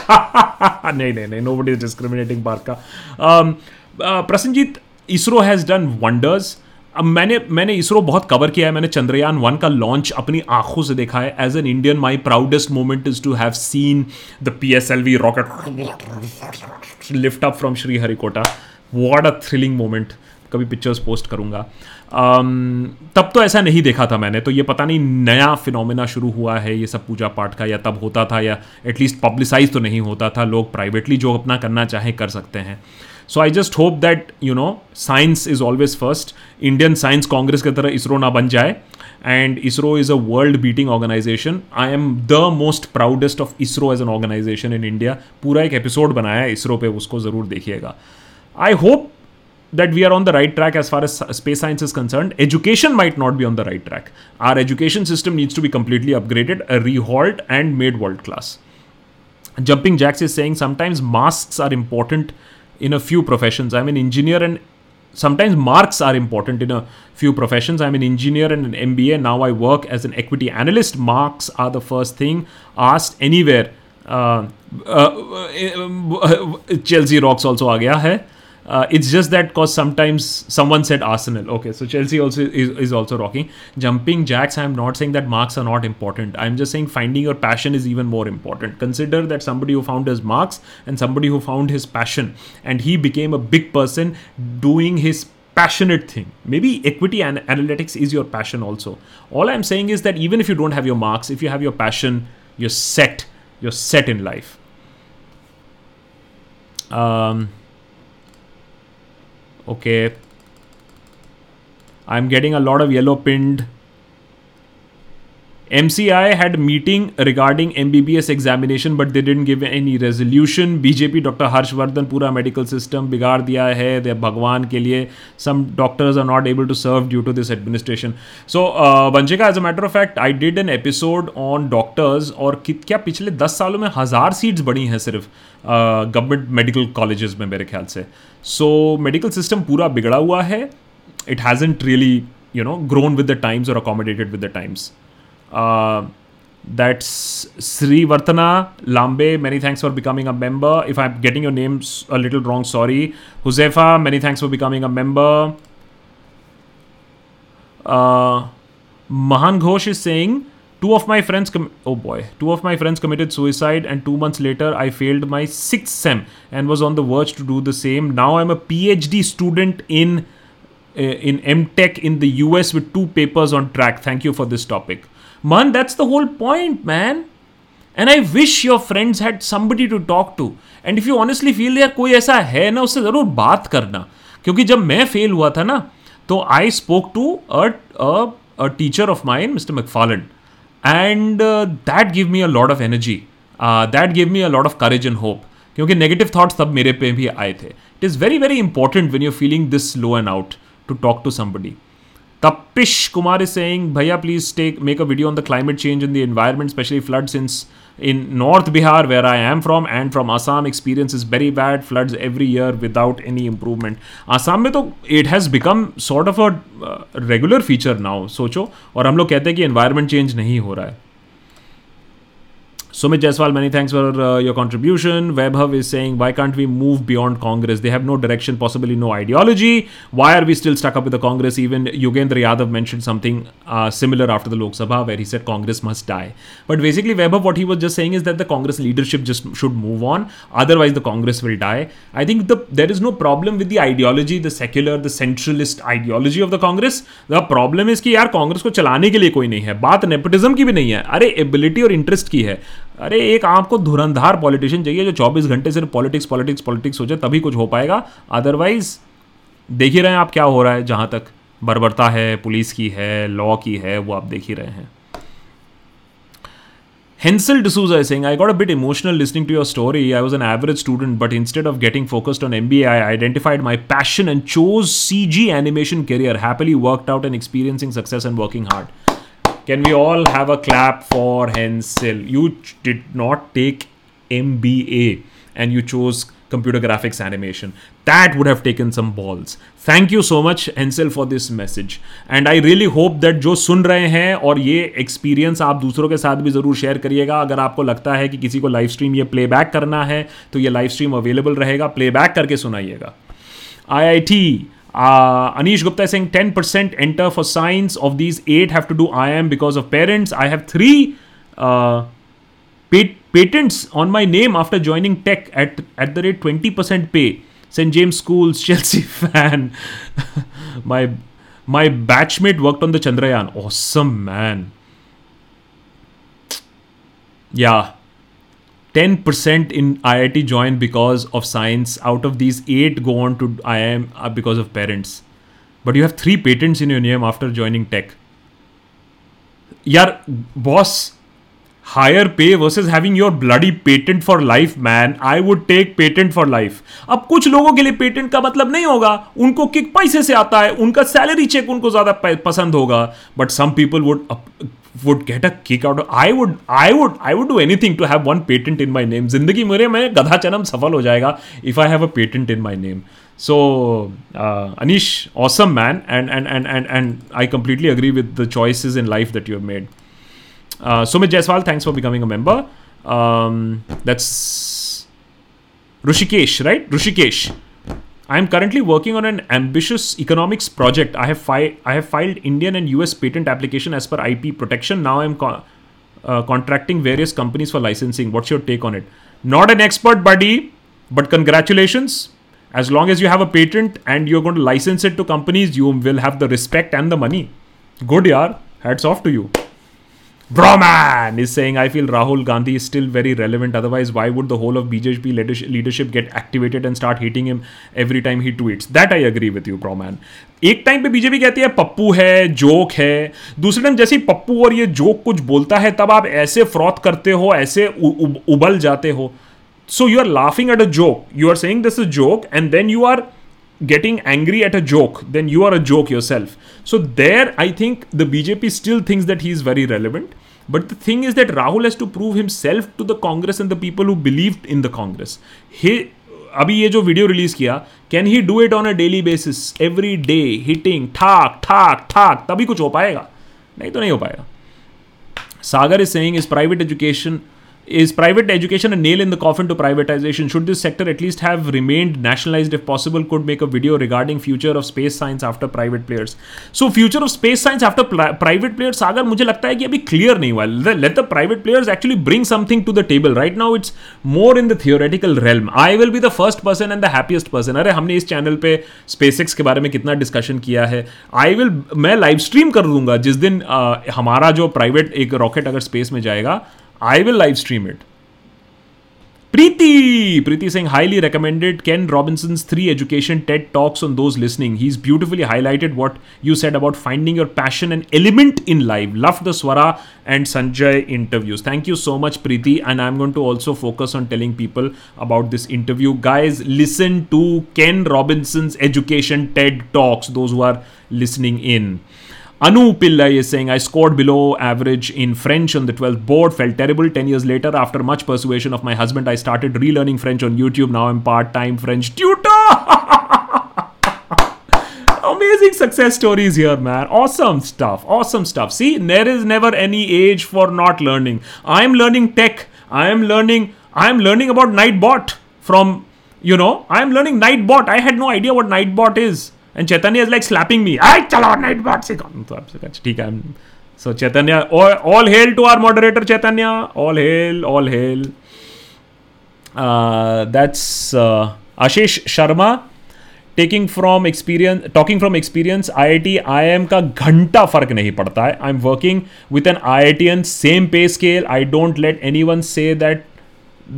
No no no, Nobody is discriminating Barca. Um, uh, Prasenjit, ISRO has done wonders. अब मैंने मैंने इसरो बहुत cover किया है मैंने Chandrayaan one का launch अपनी आँखों से देखा है. As an Indian my proudest moment is to have seen the P S L V rocket lift up from Sriharikota what a thrilling moment कभी पिक्चर्स पोस्ट करूँगा. Um, तब तो ऐसा नहीं देखा था मैंने. तो ये पता नहीं नया फिनोमिना शुरू हुआ है ये सब पूजा पाठ का या तब होता था या एटलीस्ट पब्लिसाइज तो नहीं होता था. लोग प्राइवेटली जो अपना करना चाहें कर सकते हैं. So I just hope that you know science is always first Indian Science Congress की तरह इसरो ना बन जाए and ISRO is a world beating organisation I am the most proudest of ISRO as an organisation in India पूरा एक episode बनाया है इसरो पे उसको ज़रूर देखिएगा I hope that we are on the right track as far as space science is concern education might not be on the right track our education system needs to be completely upgraded rehauled and made world class jumping jacks is saying sometimes masks are important in a few professions. I'm an engineer and sometimes marks are important in a few professions. I'm an engineer and an MBA. Now I work as an equity analyst. Marks are the first thing asked anywhere. Uh, uh, uh, Chelsea rocks also आ गया है. uh, it's just that because sometimes someone said Arsenal. Okay, so Chelsea also is, is also rocking. Jumping jacks, I'm not saying that marks are not important. I'm just saying finding your passion is even more important. Consider that somebody who found his marks and somebody who found his passion and he became a big person doing his passionate thing. Maybe equity and analytics is your passion also. All I'm saying is that even if you don't have your marks, if you have your passion, you're set. You're set in life. Um, okay. I'm getting a lot of yellow pinned. MCI had meeting regarding MBBS examination, but they didn't give any resolution. BJP doctor Harshvardhan पूरा medical system बिगाड़ दिया है। भगवान के लिए। Some doctors are not able to serve due to this administration so Vanshika as a matter of fact I did an episode on doctors और क्या पिछले दस सालों में हज़ार सीट्स बढ़ी हैं सिर्फ़ गवर्नमेंट मेडिकल कॉलेजेस में मेरे ख्याल से। सो मेडिकल सिस्टम पूरा बिगड़ा हुआ है। It has hasn't really you know grown with the times और accommodated with the times that's Shri Srivartana Lambe many thanks for becoming a member if I am getting your name a little wrong sorry Huzaifa many thanks for becoming a member Mahan Ghosh is saying two of my friends, com- oh boy, two of my friends committed suicide, and two months later, I failed my sixth sem and was on the verge to do the same. Now I'm a PhD student in uh, in MTech in the US with two papers on track. Thank you for this topic. Man, that's the whole point, man. And I wish your friends had somebody to talk to. And if you honestly feel यार कोई ऐसा है ना उससे ज़रूर बात करना क्योंकि जब मैं फेल हुआ था ना तो I spoke to a teacher of mine mister McFallon and that give me a lot of energy that give me a lot of courage and hope क्योंकि नेगेटिव थाट्स सब मेरे पे भी आए थे. It is very very important when you feeling this low and out to talk to somebody Tapish Kumar is saying भैया please take make a video on the climate change in the environment specially flood since in north Bihar where I am from and from Assam experience is very bad floods every year without any improvement Assam में तो it has become sort of a regular feature now सोचो और हम लोग कहते हैं कि environment change नहीं हो रहा है Sumit Jaiswal, many thanks for uh, your contribution. Webhub is saying, why can't we move beyond Congress? They have no direction, possibly no ideology. Why are we still stuck up with the Congress? Even Yogendra Yadav mentioned something uh, similar after the Lok Sabha, where he said Congress must die. But basically, Webhub, what he was just saying is that the Congress leadership just should move on. Otherwise, the Congress will die. I think the there is no problem with the ideology, the secular, the centralist ideology of the Congress. The problem is कि यार कांग्रेस को चलाने के लिए कोई नहीं है बात नेपोटिज्म की भी नहीं है अरे एबिलिटी और इंटरेस्ट की है अरे एक आपको धुरंधार पॉलिटिशियन चाहिए जो 24 घंटे सिर्फ़ पॉलिटिक्स पॉलिटिक्स पॉलिटिक्स हो जाए तभी कुछ हो पाएगा अदरवाइज़ देख ही रहे हैं आप क्या हो रहा है जहाँ तक बर्बरता है पुलिस की है लॉ की है वो आप देख ही रहे हैं Hensel D'Souza is saying, I got a bit emotional listening to your story. I was an average student, but instead of getting focused on MBA, I identified my passion and chose CG animation career. Happily worked out and experiencing success and working hard. Can we all have a clap for Hensel? You did not take MBA and you chose computer graphics animation. That would have taken some balls. Thank you so much Hensel for this message. And I really hope that जो सुन रहे हैं और ये experience आप दूसरों के साथ भी ज़रूर शेयर करिएगा अगर आपको लगता है कि किसी को लाइव स्ट्रीम ये प्लेबैक करना है तो ये लाइव स्ट्रीम अवेलेबल रहेगा प्लेबैक करके सुनाइएगा I I T Uh, Anish Gupta is saying 10% enter for science. Of these, 8 have to do IIM because of parents. I have 3 uh, pat- patents on my name after joining tech at, at the rate 20% pay. St. James Schools, [LAUGHS] Chelsea fan. [LAUGHS] my my batchmate worked on the Chandrayaan. Awesome, man. Yeah, ten percent in I I T join because of science out of these eight go on to I M because of parents but you have three patents in your name after joining tech यार boss higher pay versus is having your bloody patent for life man I would take patent for life अब कुछ लोगों के लिए patent का मतलब नहीं होगा। उनको किक पैसे से आता है। उनका सैलरी चेक उनको ज़्यादा पसंद होगा। But some people would would get a kick out of I would I would I would do anything to have one patent in my name जिंदगी मेरे में गधा चनम सफल हो जाएगा if I have a patent in my name So, uh, Anish, awesome man, and and and and and I completely agree with the choices in life that you have made. Uh, Sumit Jaiswal, thanks for becoming a member. Um, that's Rushikesh, right? Rushikesh. I am currently working on an ambitious economics project. I have fi- I have filed Indian and US patent application as per IP protection. Now I am co- uh, contracting various companies for licensing. What's your take on it? Not an expert, buddy, but congratulations. As long as you have a patent and you're going to license it to companies, you will have the respect and the money. Good, yaar. Hats off to you. Broman is saying, I feel Rahul Gandhi is still very relevant. Otherwise, why would the whole of BJP leadership- get activated and start hating him every time he tweets? That I agree with you, Broman. एक time पे BJP कहती है पप्पू है joke है दूसरे time जैसे ही पप्पू और ये जोक कुछ बोलता है तब आप ऐसे फ्रॉथ करते हो ऐसे उ- उ- उबल जाते हो you are laughing at a joke you are saying this is a joke and then you are getting angry at a joke then you are a joke yourself so there i think the bjp still thinks that he is very relevant but the thing is that Rahul has to prove himself to the Congress and the people who believe in the Congress hey अभी ये जो video release किया can he do it on a daily basis every day hitting ठाक ठाक ठाक, तभी कुछ हो पाएगा? नहीं तो नहीं हो पाएगा। Sagar is saying is private education is private education a nail in the coffin to privatization should this sector at least have remained nationalized if possible could make a video regarding future of space science after private players so future of space science after pli- private players sagar मुझे लगता है कि अभी clear नहीं हुआ let let the private players actually bring something to the table right now it's more in the theoretical realm I will be the first person and the happiest person अरे हमने इस चैनल पे SpaceX के बारे में कितना discussion किया है आई विल मैं लाइव स्ट्रीम कर दूँगा जिस दिन uh, हमारा जो प्राइवेट एक रॉकेट अगर स्पेस में जाएगा I will live stream it. Preeti! Preeti saying highly recommended Ken Robinson's three education TED Talks on those listening. He's beautifully highlighted what you said about finding your passion and element in life. Love the Swara and Sanjay interviews. Thank you so much, Preeti. And I'm going to also focus on telling people about this interview. Guys, listen to Ken Robinson's education TED Talks, those who are listening in. Anu Pillai is saying, I scored below average in French on the 12th board, felt terrible 10 years later. After much persuasion of my husband, I started relearning French on YouTube. Now I'm part time French tutor. [LAUGHS] Amazing success stories here, man. Awesome stuff. Awesome stuff. See, there is never any age for not learning. I'm learning tech. I am learning. I am learning about Nightbot from, you know, I am learning Nightbot. I had no idea what Nightbot is. And Chaitanya is like slapping me I चलो night bot से कौन तो आपसे कुछ ठीक है so Chaitanya all hail to our moderator Chaitanya all hail all hail that's Ashish Sharma taking from experience talking from experience I I T I am का घंटा फ़र्क नहीं पड़ता है I am working with an I I T an same pay scale I don't let anyone say that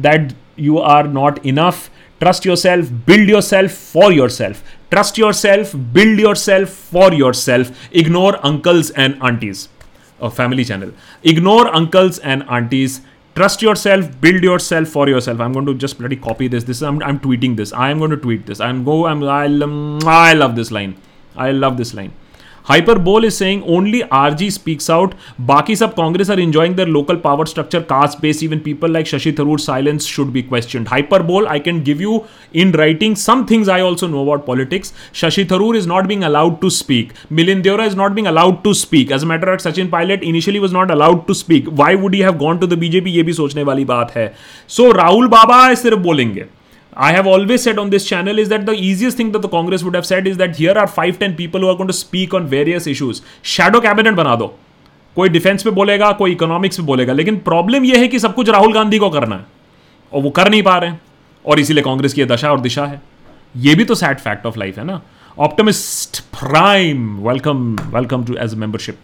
that you are not enough trust yourself build yourself for yourself trust yourself build yourself for yourself. Ignore uncles and aunties. A family channel. Ignore uncles and aunties. Trust yourself build yourself for yourself. I'm going to just bloody copy this. This i'm, I'm tweeting this. I'm going to tweet this. I'm go i'm I, I love this line. I love this line Hyperbole is saying only R G speaks out बाकी सब Congress are enjoying their local power structure caste base even people like Shashi Tharoor silence should be question Hyperbole I can give you in writing some things I also know about politics Shashi Tharoor is not being allowed to speak Milind Deora is not being allowed to speak as a matter of Sachin Pilot initially was not allowed to speak why would you have gone to the BJP ये भी सोचने वाली बात है so so, Rahul बाबा सिर्फ़ बोलेंगे I have always said on this channel is that the easiest thing that the Congress would have said is that here are five ten people who are going to speak on various issues. Shadow cabinet बना दो कोई defence पे बोलेगा कोई economics पे बोलेगा लेकिन problem यह है कि सब कुछ राहुल गांधी को करना है और वो कर नहीं पा रहे हैं और इसीलिए कांग्रेस की दशा और दिशा है ये भी तो सैड फैक्ट ऑफ़ लाइफ है ना optimist prime welcome welcome to as membership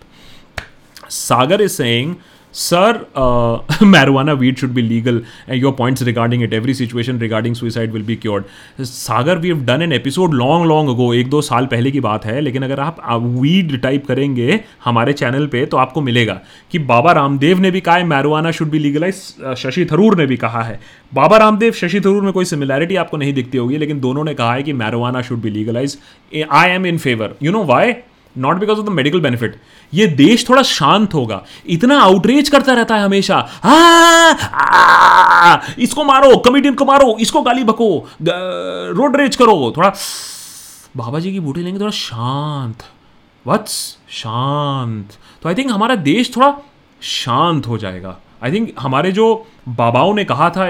Sagar is saying uh, [LAUGHS] marijuana weed should be legal and your points regarding it every situation regarding suicide will be cured. Sagar we have done an episode long long ago एक दो साल पहले की बात है लेकिन अगर आप वीड टाइप करेंगे हमारे चैनल पे तो आपको मिलेगा कि बाबा रामदेव ने भी कहा है marijuana should be legalise Shashi Tharoor ने भी कहा है। बाबा रामदेव शशि थरूर में कोई सिमिलैरिटी आपको नहीं दिखती होगी लेकिन दोनों ने कहा है कि marijuana should be legalise I am in favour you know why not because of the medical benefit ये देश थोड़ा शांत होगा। इतना आउटरीच करता रहता है हमेशा। आ, आ, इसको मारो कमेडियन को मारो इसको गाली बको रोड रेज करो। थोड़ा बाबा जी की बूटी लेंगे थोड़ा शांत। वत्स शांत? तो आई थिंक हमारा देश थोड़ा शांत हो जाएगा। आई थिंक हमारे जो बाबाओं ने कहा था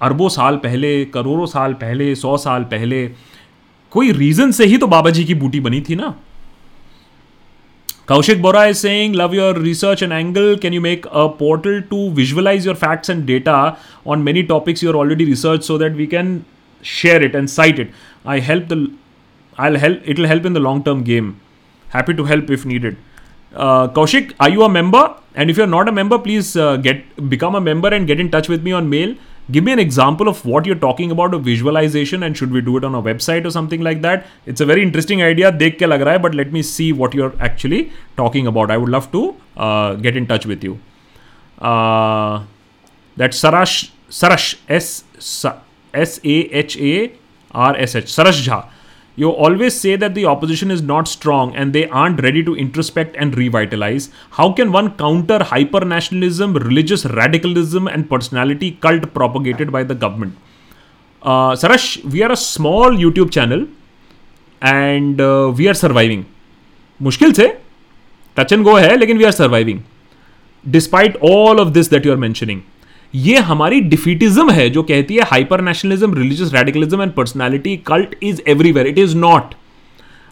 अरबों साल पहले करोड़ों साल पहले सौ साल पहले कोई रीजन से ही तो बाबा जी की बूटी बनी थी ना? Kaushik Bora is saying, Love your research and angle. Can you make a portal to visualize your facts and data on many topics you are already researched so that we can share it and cite it? I help the I'll help it'll help in the long term game. Happy to help if needed. Uh, Kaushik, are you a member? And if you're not a member, please uh, get become a member and get in touch with me on mail give me an example of what you're talking about a visualization and should we do it on a website or something like that it's a very interesting idea dekh ke lag raha hai but let me see what you're actually talking about i would love to uh, get in touch with you uh, that sarash sarash s s a h a r s h sarash jha you always say that the opposition is not strong and they aren't ready to introspect and revitalize. How can one counter hyper nationalism, religious radicalism, and personality cult propagated by the government? Uh, Sarash, we are a small YouTube channel and uh, we are surviving. मुश्किल से touch and go है लेकिन we are surviving despite all of this that you are mentioning ये हमारी डिफीटिज्म है, जो कहती है hyper nationalism religious radicalism and personality cult is everywhere it is not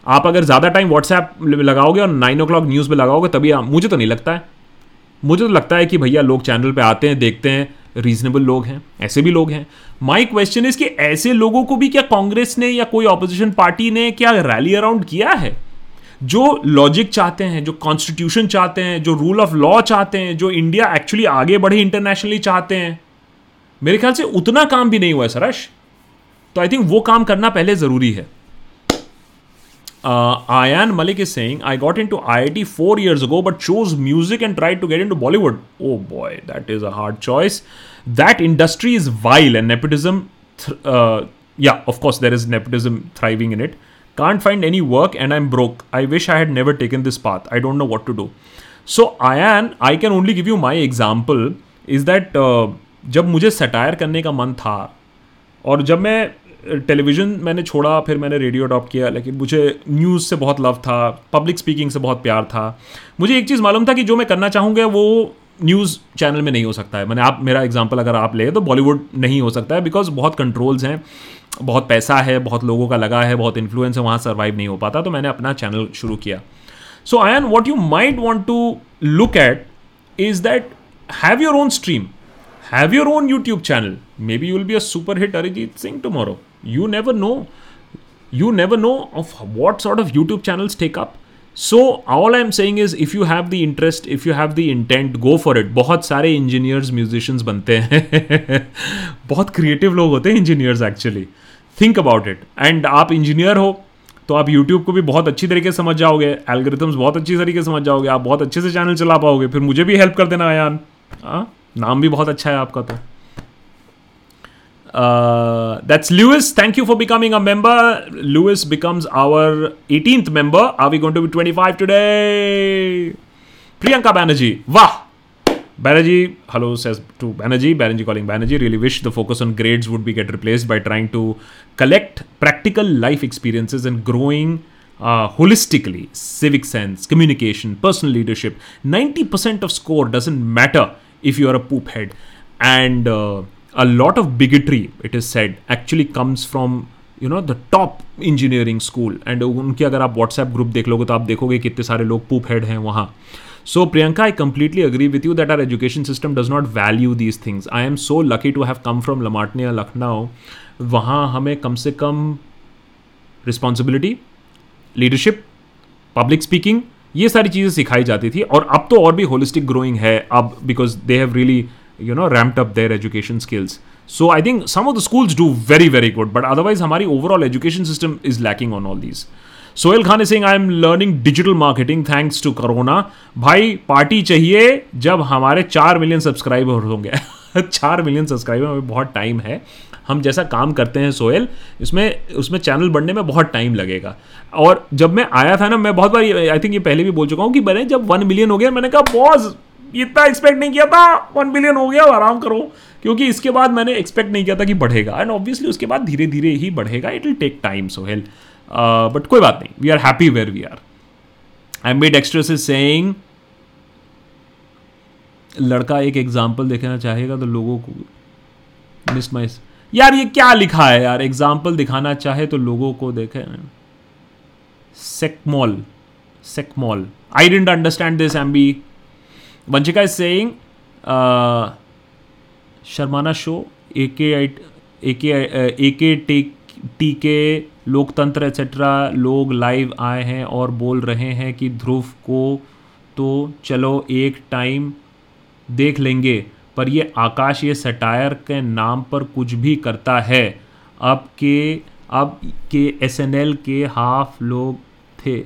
आप अगर ज़्यादा टाइम व्हाट्सएप लगाओगे और नाइन ओ क्लॉक न्यूज़ पे लगाओगे, तभी आप, मुझे तो नहीं लगता है। मुझे तो लगता है कि भैया लोग चैनल पे आते हैं, देखते हैं रीजनेबल लोग हैं, ऐसे भी लोग हैं। माई क्वेश्चन इज़ कि ऐसे लोगों को भी क्या कांग्रेस ने या कोई ऑपोजिशन पार्टी ने क्या रैली अराउंड किया है? जो लॉजिक चाहते हैं, जो कॉन्स्टिट्यूशन चाहते हैं, जो रूल ऑफ़ लॉ चाहते हैं, जो इंडिया एक्चुअली आगे बढ़े इंटरनेशनली चाहते हैं, मेरे ख्याल से उतना काम भी नहीं हुआ है, सरश। तो आई थिंक वो काम करना पहले ज़रूरी है। Ayan Malik is saying I got into I I T four years ago but chose music and try to get into Bollywood oh boy that is a hard choice that industry is vile and nepotism या of course there is nepotism thriving in it can't find any work and I'm broke. I wish I had never taken this path. I don't know what to do. So, Ayan, I can only give you my example is that uh, जब मुझे satire करने का मन था और जब मैं television मैंने छोड़ा फिर मैंने रेडियो अडॉप्ट किया लेकिन मुझे न्यूज़ से बहुत लव था पब्लिक स्पीकिंग से बहुत प्यार था मुझे एक चीज़ मालूम था कि जो मैं करना चाहूँगा वो न्यूज़ चैनल में नहीं हो सकता है। मैंने आप, मेरा एग्ज़ाम्पल अगर आप ले तो बॉलीवुड नहीं हो सकता है बिकॉज़ बहुत कंट्रोल्स हैं, बहुत पैसा है, बहुत लोगों का लगा है, बहुत इन्फ्लुएंस है, वहाँ सर्वाइव नहीं हो पाता तो मैंने अपना चैनल शुरू किया। So I an what you might want to look at is that have your own stream have your own YouTube channel maybe you'll be a super hit Arijit Singh tomorrow you never know you never know of what sort of YouTube channels up. So all I am saying is if you have the interest if you have the intent go for it बहुत सारे engineers musicians बनते हैं। [LAUGHS] बहुत creative लोग होते हैं engineers actually think about it and आप engineer हो तो आप यूट्यूब को भी बहुत अच्छी तरीके से समझ जाओगे। एल्गोरिथम्स बहुत अच्छी तरीके से समझ जाओगे। आप बहुत अच्छे से चैनल चला पाओगे। फिर मुझे भी हेल्प कर देना आयान हाँ? नाम भी बहुत अच्छा है आपका तो। Uh, that's Lewis. Thank you for becoming a member. Lewis becomes our 18th member. Are we going to be 25 today? Priyanka Banerjee. Wah! Banerjee, hello, says to Banerjee. Banerjee calling Banerjee. Really wish the focus on grades would be get replaced by trying to collect practical life experiences and growing uh, holistically. Civic sense, communication, personal leadership. 90% of score doesn't matter if you are a poop head. And uh, a lot of bigotry, it is said, actually comes from you know the top engineering school and उनके अगर आप WhatsApp group देख लोगे तो आप देखोगे कितने सारे लोग पूप हेड हैं वहाँ। So Priyanka I completely agree with you that our education system does not value these things I am so lucky to have come from La Martiniere Lucknow वहाँ हमें कम से कम रिस्पॉन्सिबिलिटी लीडरशिप पब्लिक स्पीकिंग ये सारी चीज़ें सिखाई जाती थी। और अब तो और भी होलिस्टिक ग्रोइंग है। अब because they have really you know, ramped up their education skills. So, i think some of the schools do very very good, but otherwise our overall education system is lacking on all these. Sohail Khan Singh I am learning digital marketing thanks to corona भाई party चाहिए जब हमारे चार million subscriber होंगे। [LAUGHS] चार million subscriber में बहुत time है। हम जैसा काम करते हैं सोहेल इसमें, उसमें चैनल बढ़ने में बहुत टाइम लगेगा। और जब मैं आया था ना, मैं बहुत बार आई थिंक ये पहले भी बोल चुका हूँ कि मैंने जब वन मिलियन हो गया, मैंने कहा, बॉस इतना एक्सपेक्ट नहीं किया था वन बिलियन हो गया आराम करो। क्योंकि इसके बाद मैंने एक्सपेक्ट नहीं किया था कि बढ़ेगा। एंड ऑब्वियसली उसके बाद धीरे धीरे ही बढ़ेगा। It will take time Sohail but कोई बात नहीं। We are happy where we are I made actress is saying लड़का एक एग्ज़ाम्पल देखना चाहेगा तो लोगों को मिस माइस यार, ये क्या लिखा है यार? एग्ज़ाम्पल दिखाना चाहे तो लोगों को देखे। सेकमॉल सेकमॉल I didn't understand this M B Vanshika saying शर्माना show A K K A के टी के लोकतंत्र एक्सेट्रा लोग लाइव आए हैं और बोल रहे हैं कि ध्रुव को तो चलो एक टाइम देख लेंगे, पर ये आकाश, ये सटायर के नाम पर कुछ भी करता है। अब के अब के एसएनएल के हाफ़ लोग थे,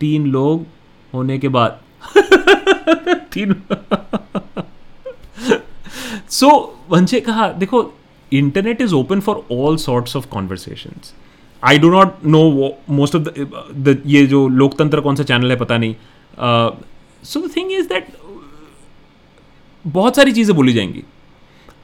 तीन लोग होने के बाद। [LAUGHS] तीन सो वंशे कहा देखो internet is open for all sorts of conversations I do not know most of the ये जो लोकतंत्र कौन सा चैनल है पता नहीं so the thing is that बहुत सारी चीज़ें बोली जाएँगी।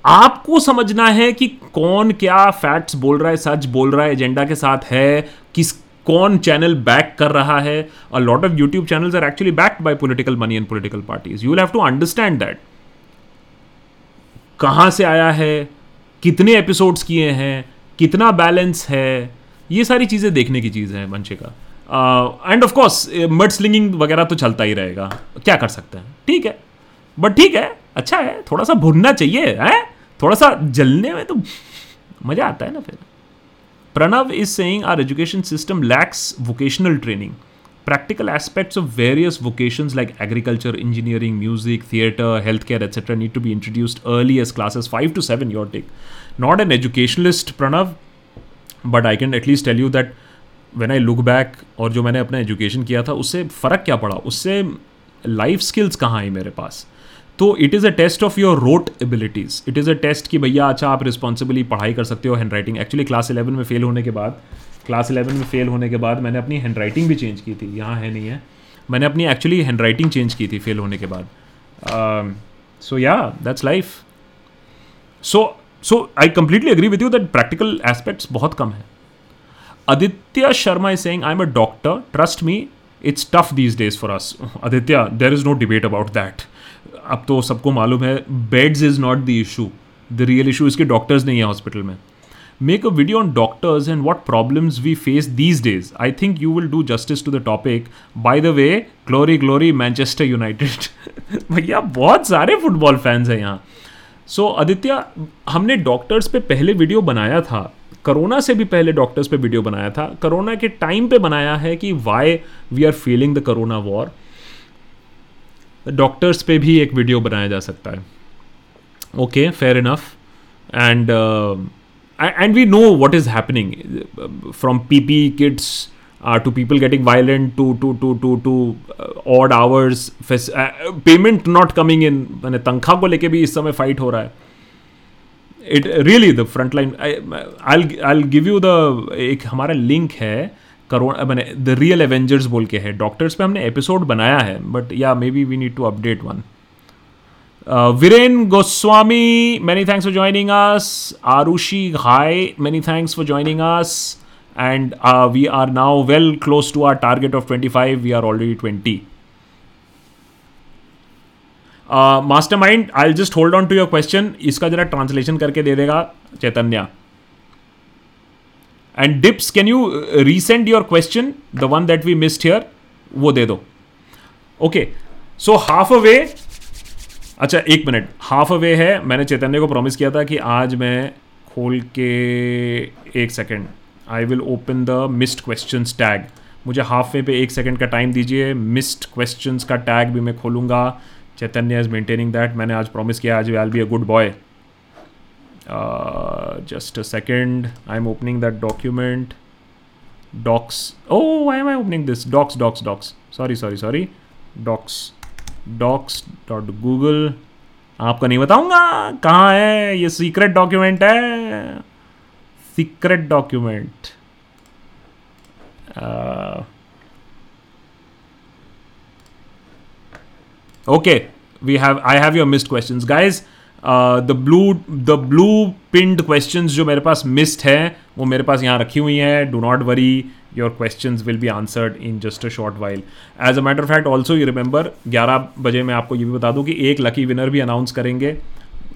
आपको समझना है कि कौन क्या फैक्ट्स बोल रहा है, सच बोल रहा है एजेंडा के साथ है, किस कौन चैनल बैक कर रहा है? A lot of YouTube channels are actually backed by political money and political parties you have to understand that कहाँ से आया है? कितने एपिसोड्स किए हैं? कितना बैलेंस है? ये सारी चीज़ें देखने की चीज़ है मंचे का and of course mud slinging वगैरह तो चलता ही रहेगा। क्या कर सकते हैं? ठीक है। बट ठीक है अच्छा है, थोड़ा सा भुनना चाहिए, है? थोड़ा सा जलने में तो मज़ा आता है ना फिर। Pranav is saying our education system lacks vocational training practical aspects of various vocations like agriculture, engineering, music, theatre, healthcare, etc. need to be introduced early as classes 5 to 7, your take. Not an educationalist, Pranav, but I can at least tell you that when I look back और जो मैंने अपना education किया था उससे फ़र्क क्या पड़ा उससे लाइफ स्किल्स कहाँ आई मेरे पास तो it is a test of your rote abilities it is a test कि भैया अच्छा आप रिस्पॉन्सिबली पढ़ाई कर सकते हो hand writing actually class eleven में फेल होने के बाद क्लास इलेवन में फेल होने के बाद मैंने अपनी हैंड राइटिंग भी चेंज की थी। यहाँ है, नहीं है। मैंने अपनी एक्चुअली हैंड राइटिंग चेंज की थी फेल होने के बाद। So yeah that's life so so I completely agree with you that practical aspects बहुत कम है। Aditya Sharma is saying I am a doctor trust me it's tough these days for us Aditya there is no debate about that अब तो सबको मालूम है beds is not the issue the real issue इसके doctors नहीं है hospital में। Make a video on doctors and what problems we face these days I think you will do justice to the topic by the way glory glory Manchester United भैया बहुत सारे football fans हैं यहाँ। सो so, Aditya हमने doctors पे पहले video बनाया था। करोना से भी पहले डॉक्टर्स पे वीडियो बनाया था। करोना के टाइम पे बनाया है कि why we are feeling the corona war doctors पे भी एक वीडियो बनाया जा सकता है। Okay fair enough and and we know what is happening from P P kits uh, people getting violent to to to to to uh, odd hours payment not coming in मैंने तनख्वाह को लेके भी इस समय फाइट हो रहा है। It really the front line I give you the एक हमारा लिंक है करोड़ मैंने द रियल एवेंजर्स बोल के है। डॉक्टर्स पे हमने एपिसोड बनाया है but yeah maybe we need to update one Viren Goswami many thanks for joining us Arushi Ghai many thanks for joining us and uh, we are now well close to our target of 25 we are already 20 uh, mastermind i'll just hold on to your question. इसका जरा translation करके दे देगा Chaitanya. And Dips can you resend your question the one that we missed here वो दे दो। Okay सो half अ way अच्छा एक मिनट हाफ़ अ वे है, मैंने चैतन्य को प्रॉमिस किया था कि आज मैं खोल के एक second I will open the missed question tag मुझे हाफ़ वे पे एक सेकेंड का टाइम दीजिए मिस्ड क्वेश्चन का टैग भी मैं खोलूँगा। चैतन्य इज़ मेंटेनिंग दैट मैंने आज प्रॉमिस किया, आज I be a good boy just a second I am opening that document docs oh I am I opening this docs docs docs sorry sorry sorry docs docs dot Google आपको नहीं बताऊंगा कहाँ है ये secret document है secret document okay we have I have your missed questions guys the blue the blue pinned question जो मेरे पास मिस्ड है वो मेरे पास यहाँ रखी हुई हैं। Do not worry your question will be answered in just a short while as a matter fact also you remember ग्यारह बजे मैं आपको ये भी बता दूँ कि एक लकी विनर भी अनाउंस करेंगे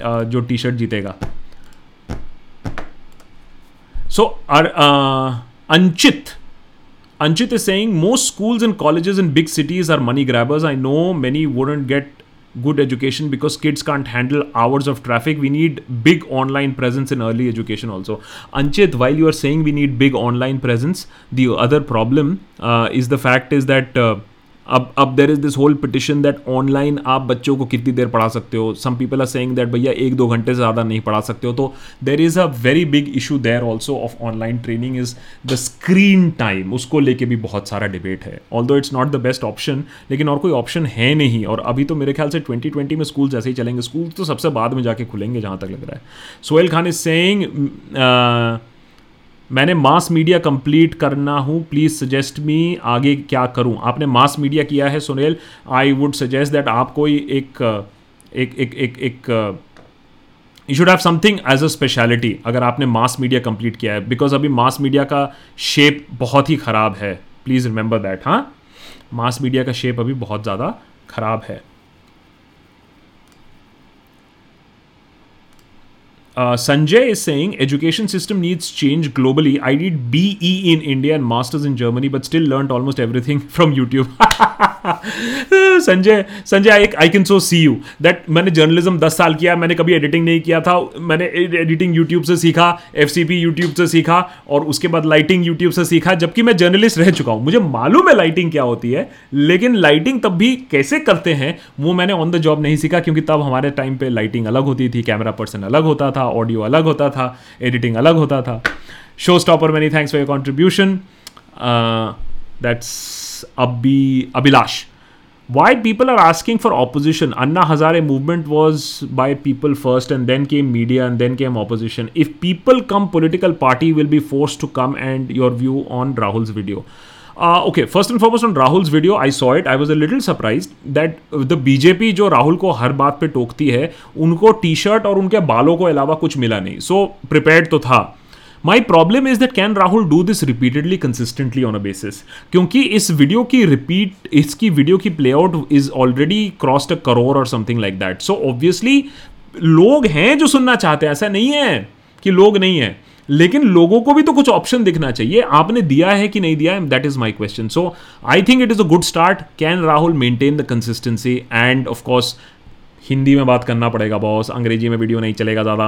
uh, जो टी शर्ट जीतेगा so Anchit Anchit is saying most schools and colleges in big cities are money grabbers. I know many wouldn't get good education because kids can't handle hours of traffic. We need big online presence in early education also. Anchit while you are saying we need big online presence the other problem uh, is the fact is that uh, अब अब there is this whole petition that online आप बच्चों को कितनी देर पढ़ा सकते हो? Some people are saying that भैया एक दो घंटे से ज़्यादा नहीं पढ़ा सकते हो। तो there is a very big issue there also of online training is the screen time उसको लेके भी बहुत सारा डिबेट है। Although it's not the best option लेकिन और कोई ऑप्शन है नहीं। और अभी तो मेरे ख्याल से ट्वेंटी ट्वेंटी में स्कूल जैसे ही चलेंगे। स्कूल तो सबसे बाद में जाके खुलेंगे जहाँ तक लग रहा है। सोहेल खान इज़ सेइंग मैंने मास मीडिया कंप्लीट करना हूँ प्लीज़ सजेस्ट मी आगे क्या करूँ। आपने मास मीडिया किया है, Sunil I would suggest that आप कोई एक एक एक एक एक you should have something as a speciality अगर आपने मास मीडिया कंप्लीट किया है। बिकॉज़ अभी मास मीडिया का शेप बहुत ही ख़राब है। प्लीज़ रिमेंबर दैट हाँ? मास मीडिया का शेप अभी बहुत ज़्यादा ख़राब है। Uh, Sanjay is saying education system needs change globally. I did BE in India and masters in Germany, but still learned almost everything [LAUGHS] from YouTube. Sanjay Sanjay I I can so see you that मैंने journalism दस साल किया मैंने कभी editing नहीं किया था मैंने एडिटिंग यूट्यूब से सीखा एफ़ सी पी यूट्यूब से सीखा और उसके बाद लाइटिंग यूट्यूब से सीखा जबकि मैं जर्नलिस्ट रह चुका हूँ मुझे मालूम है लाइटिंग क्या होती है लेकिन लाइटिंग तब भी कैसे करते हैं वो मैंने ऑन द जॉब नहीं सीखा क्योंकि तब हमारे टाइम पे लाइटिंग अलग होती थी कैमरा पर्सन अलग होता था ऑडियो अलग होता था एडिटिंग अलग होता था showstopper many thanks for your contribution that's Abhi Abhilash why people are asking for opposition anna hazare movement was by people first and then came media and then came opposition if people come political party will be forced to come and your view on rahul's video okay first and foremost on Rahul's video I saw it I was a little surprise that the BJP जो राहुल को हर बात पे टोकती है उनको T shirt और उनके बालों को अलावा कुछ मिला नहीं। सो so, प्रिपेयर्ड तो था। My problem is that can Rahul do this repeatedly consistently on a basis क्योंकि इस वीडियो की रिपीट इसकी वीडियो की play out is already crossed a crore और something like that so obviously लोग हैं जो सुनना चाहते हैं ऐसा नहीं है कि लोग नहीं है। लेकिन लोगों को भी तो कुछ ऑप्शन दिखना चाहिए। आपने दिया है कि नहीं दिया that is my question so I think it is a good start can Rahul maintain the consistency and of course Hindi में बात करना पड़ेगा बॉस अंग्रेज़ी में वीडियो नहीं चलेगा ज़्यादा.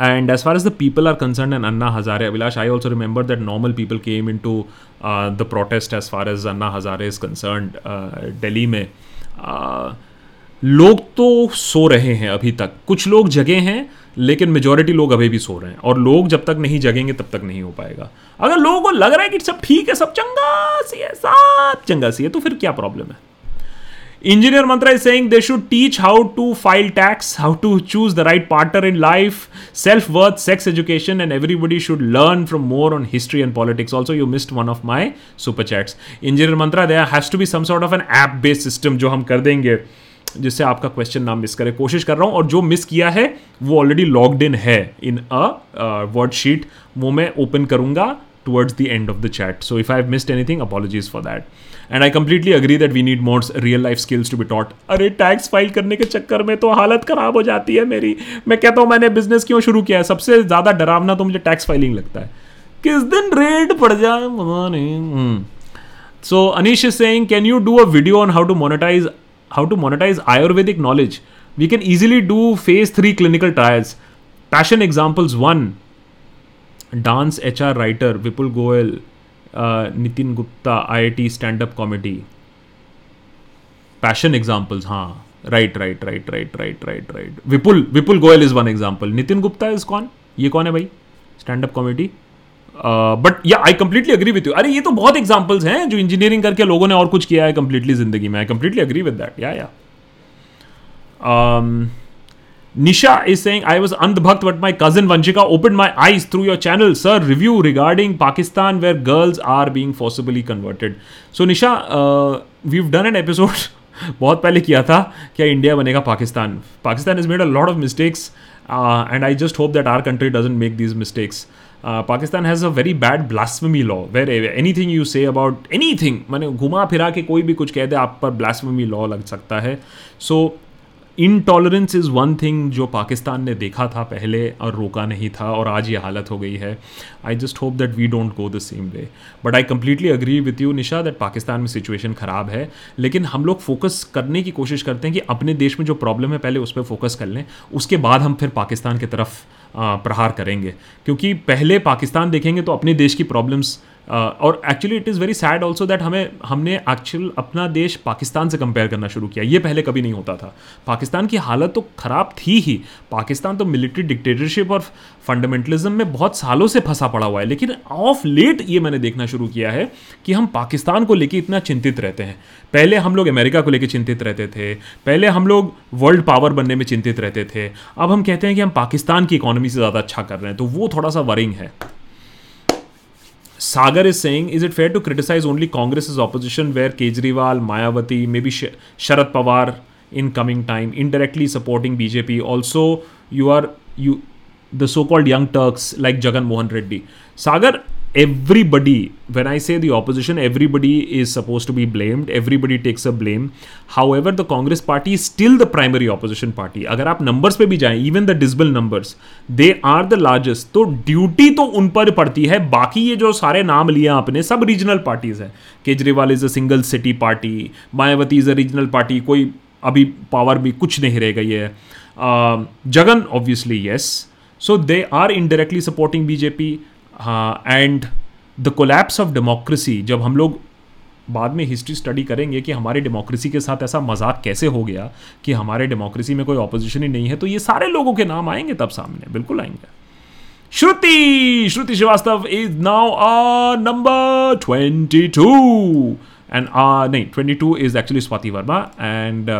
And as far as the people are concern and Anna Hazare Abhilash I also remember that normal people came into the protest as far as Anna Hazare is concern daily में. Uh, लोग तो सो रहे हैं अभी तक। कुछ लोग जगे हैं लेकिन मेजोरिटी लोग अभी भी सो रहे हैं और लोग जब तक नहीं जगेंगे, तब तक नहीं हो पाएगा। अगर लोगों को लग रहा है कि सब ठीक है, सब चंगा सी है, सब चंगा सी है तो फिर क्या प्रॉब्लम है? Engineer Mantra is saying they should teach how to file tax how to choose the right partner in life self worth sex education and everybody should learn from more on history and politics also you missed one of my super engineer Mantra there has be some of an app based system जो हम कर देंगे। जिससे आपका question ना miss करे। कोशिश कर रहा हूँ, और जो मिस किया है, वो ऑलरेडी लॉग्ड इन है इन अ वर्ड शीट वो मैं ओपन करूँगा towards the end of the chat so if I have missed anything apologies for that and I completely agree that we need more real life skills to be taught अरे tax file करने के चक्कर में तो हालत खराब हो जाती है मेरी। मैं कहता हूँ, मैंने बिज़नेस क्यों शुरू किया है? सबसे ज़्यादा डरावना तो मुझे टैक्स फाइलिंग लगता है। किस दिन रेट पड़ जाए? So Anish saying can you do a video on how to monetise how to monetise Ayurvedic knowledge we can easily do phase three clinical trials passion examples one dance H R writer Vipul Goyal Nitin Gupta I I T stand up comedy passion examples हाँ right right right right right right right Vipul Vipul Goyal is one example Nitin Gupta is कौन? ये कौन है भाई? Stand up comedy but yeah I completely agree with you अरे ये तो बहुत एग्जाम्पल्स हैं जो इंजीनियरिंग करके लोगों ने और कुछ किया है कंप्लीटली ज़िंदगी में I completely agree with that yeah yeah Um, Nisha is saying, I was andhbhakt, but my cousin Vanshika opened my eyes through your channel. Sir, review regarding Pakistan where girls are being forcibly converted. So, Nisha, uh, we've done an episode बहुत पहले किया था क्या India बनेगा Pakistan Pakistan is made a lot of mistakes and I just hope that our country doesn't make these mistakes Pakistan has a very bad blasphemy law where any thing you say about any thing मैंने घुमा फिरा के कोई भी कुछ कह दे आप पर ब्लास्फमी लॉ लग सकता है। So so, intolerance is one thing जो पाकिस्तान ने देखा था पहले और रोका नहीं था और आज ये हालत हो गई है। I just hope that we don't go the same way but I completely agree with you Nisha that Pakistan में सिचुएशन ख़राब है। लेकिन हम लोग फोकस करने की कोशिश करते हैं कि अपने देश में जो प्रॉब्लम है पहले उस पर फोकस कर लें। उसके बाद हम फिर पाकिस्तान की तरफ़ प्रहार करेंगे। क्योंकि पहले पाकिस्तान देखेंगे तो अपने देश की प्रॉब्लम्स और actually it is very sad also that हमें, हमने एक्चुअल अपना देश पाकिस्तान से कंपेयर करना शुरू किया। ये पहले कभी नहीं होता था। पाकिस्तान की हालत तो ख़राब थी ही। पाकिस्तान तो मिलिट्री डिक्टेटरशिप और फंडामेंटलिज्म में बहुत सालों से फंसा पड़ा हुआ है। लेकिन ऑफ़ लेट ये मैंने देखना शुरू किया है कि हम पाकिस्तान को लेकर इतना चिंतित रहते हैं। पहले हम लोग अमेरिका को लेकर चिंतित रहते थे। पहले हम लोग वर्ल्ड पावर बनने में चिंतित रहते थे। अब हम कहते हैं कि हम पाकिस्तान की इकोनॉमी से ज़्यादा अच्छा कर रहे हैं। तो वो थोड़ा सा वरिंग है। Sagar is saying, is it fair to criticize only Congress's opposition where Kejriwal, Mayawati, maybe Sh- Sharad Pawar in coming time, indirectly supporting BJP? Also, you are you the so-called young Turks like Jagan Mohan Reddy. Sagar, everybody, when i say the opposition, everybody is supposed to be blamed, everybody takes a blame. However, the congress party is still the primary opposition party. अगर आप numbers पे भी जाएँ even the disabled numbers they are the largest तो duty तो उन पर पड़ती है, बाकी ये जो सारे नाम लिए आपने, सब रीजनल पार्टीज़ हैं. Kejriwal is a single city party Mayawati is a regional party कोई अभी पावर भी कुछ नहीं रह गई है. Jagan obviously yes so they are indirectly supporting BJP and the collapse of democracy जब हम लोग बाद में हिस्ट्री स्टडी करेंगे कि हमारे डेमोक्रेसी के साथ ऐसा मज़ाक कैसे हो गया कि हमारे डेमोक्रेसी में कोई ऑपोजिशन ही नहीं है तो ये सारे लोगों के नाम आएँगे तब सामने, बिल्कुल आएँगे। Shruti Shruti Srivastava is now a number twenty two and नहीं twenty two is actually Swati Verma and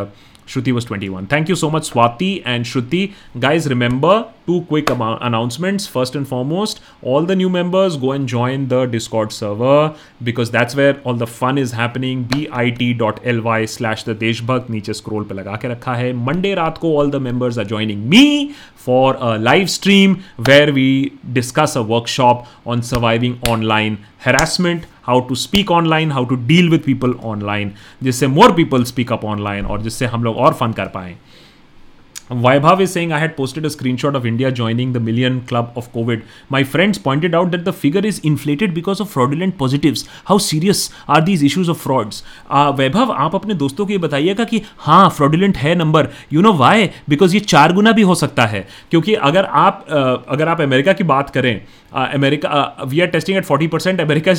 Shruti was 21. Thank you so much, Swati and Shruti. Guys, remember two quick announcements. First and foremost, all the new members go and join the Discord server because that's where all the fun is happening. bit.ly slash the Deshbhakt नीचे scroll पे लगा के रखा है Monday रात को all the members are joining me for a live stream where we discuss a workshop on surviving online harassment how to speak online how to deal with people online जिससे more people speak up online और जिससे हम लोग और fun कर पाएँ। Vaibhav is saying I had posted a screenshot of India joining the million club of COVID. My friends pointed out that the figure is inflated because of fraudulent positives. How serious are these issues of frauds? Uh, वैभव आप अपने दोस्तों को ये बताइएगा कि हाँ fraudulent है number you know why because ये चार गुना भी हो सकता है क्योंकि अगर आप uh, अगर आप अमेरिका की बात करें America we are testing at forty percent America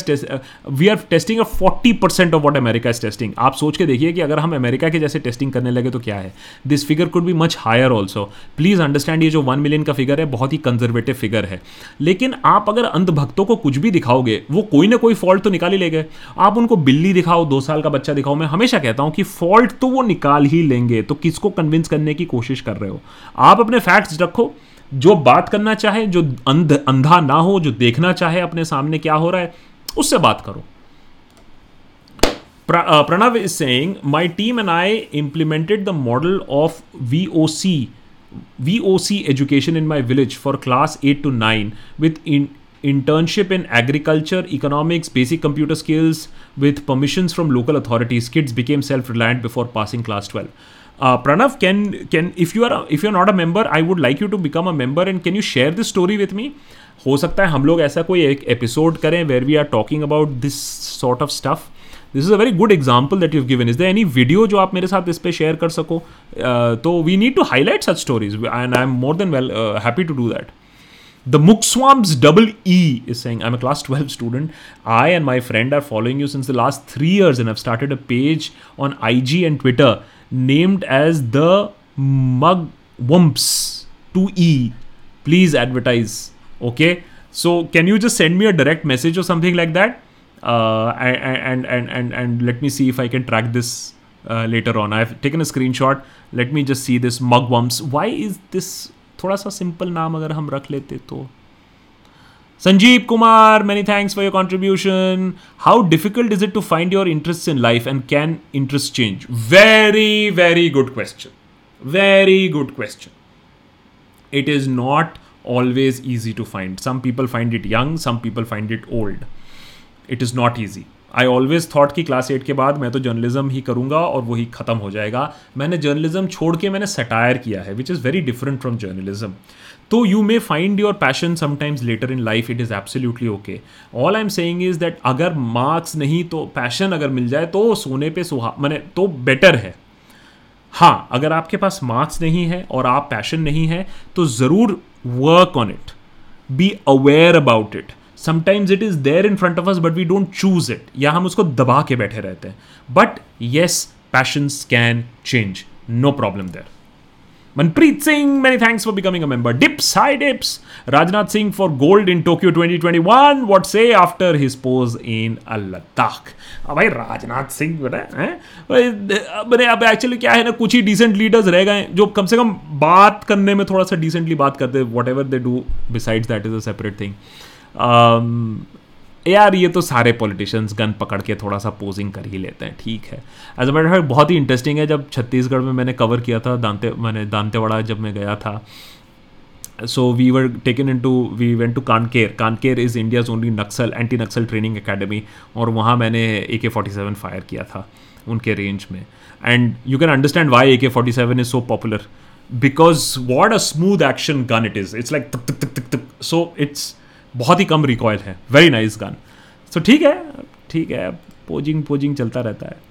we are testing at forty percent of what America is testing आप सोच के देखिए कि अगर हम अमेरिका के जैसे टेस्टिंग करने लगे तो क्या है this figure could be much higher also please understand ये जो वन मिलियन का फिगर है, बहुत ही कंजर्वेटिव फिगर है. लेकिन आप अगर अंधभक्तों को कुछ भी दिखाओगे, वो कोई ना कोई फॉल्ट तो निकाल ही लेंगे। आप उनको बिल्ली दिखाओ, दो साल का बच्चा दिखाओ, मैं हमेशा कहता हूँ कि फॉल्ट तो वो निकाल ही लेंगे। तो किसको कन्विंस करने की कोशिश कर रहे हो? आप अपने फैक्ट्स रखो। जो बात करना चाहे, जो अंध, अंधा ना हो, जो देखना चाहे अपने सामने क्या हो रहा है, उससे बात करो। Pranav is saying, my team and I implemented the model of VOC, VOC education in my village for class 8 to 9 with in, internship in agriculture, economics, basic computer skills with permissions from local authorities. Kids became self-reliant before passing class 12. Uh, Pranav, can can if you are if you're not a member, I would like you to become a member and can you share this story with me? हो सकता है हम लोग ऐसा कोई एक episode करें where we are talking about this sort of stuff This is a very good example that you given is the any video जो आप मेरे साथ इस पर शेयर कर सको uh, तो we need to highlight such stories and I am more than well happy to do that The Mookswamps double E is saying, I'm a class 12 student. I and my friend are following you since the last three years and have started a page on IG and Twitter named as the Mugwumps 2E. Please advertise. Okay. So can you just send me a direct message or something like that? Uh, and, and and and and let me see if I can track this uh, later on. I've taken a screenshot. Let me just see this mugwumps. Why is this थोड़ा सा simple नाम अगर हम रख लेते तो Sanjeev Kumar, many thanks for your contribution. How difficult is it to find your interests in life and can interests change? Very, very good question. Very good question. It is not always easy to find. Some people find it young, some people find it old. It is not easy I always thought कि class eight के बाद मैं तो journalism ही करूँगा और वही ख़त्म हो जाएगा। मैंने जर्नलिज्म छोड़ के मैंने सटायर किया है which is very different from journalism तो you may find your passion sometimes later in life it is absolutely okay all I am saying is that अगर मार्क्स नहीं तो पैशन अगर मिल जाए तो सोने पे सुहा, मैंने तो बेटर है। हाँ अगर आपके पास मार्क्स नहीं है और आप पैशन नहीं है तो ज़रूर work on it be aware about it sometimes it is there in front of us but we don't choose it या हम उसको दबा के बैठे रहते हैं but yes passions can change no problem there Manpreet Singh, many thanks for becoming a member. Dips, hi Dips. Rajnath Singh for gold in Tokyo 2021. What say after his pose in Ladakh? भाई राजनाथ सिंह बता है मैंने अब actually क्या है ना कुछ ही डिसेंट लीडर्स रह गए जो कम से कम बात करने में थोड़ा सा डिसेंटली बात करते whatever they do besides that is a separate thing यार, ये तो सारे पॉलिटिशियंस गन पकड़ के थोड़ा सा पोजिंग कर ही लेते हैं, ठीक है। एज अ मैटर बहुत ही इंटरेस्टिंग है, जब छत्तीसगढ़ में मैंने कवर किया था, दांते, मैंने दांतेवाड़ा जब मैं गया था। So we were taken in to we went to Kanker Kanker is India's only Naxal anti Naxal training academy और वहाँ मैंने ए के फोर्टी सेवन फायर किया था, उनके रेंज में। And you can understand why A K forty seven is so popular because what a smooth action gun it is it's like so it's बहुत ही कम रिकॉयल है वेरी नाइस गन सो ठीक है ठीक है पोजिंग पोजिंग चलता रहता है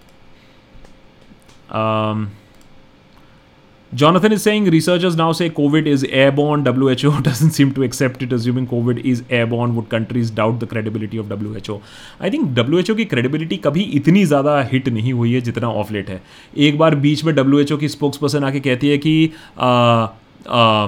Jonathan is saying researchers now say COVID is airborne. WHO doesn't seem to accept it, assuming COVID is airborne. Would countries doubt the credibility of WHO? I think WHO की credibility कभी इतनी ज़्यादा hit नहीं हुई है जितना of late है एक बार बीच में WHO की स्पोक्स पर्सन आके कहती है कि आ, आ,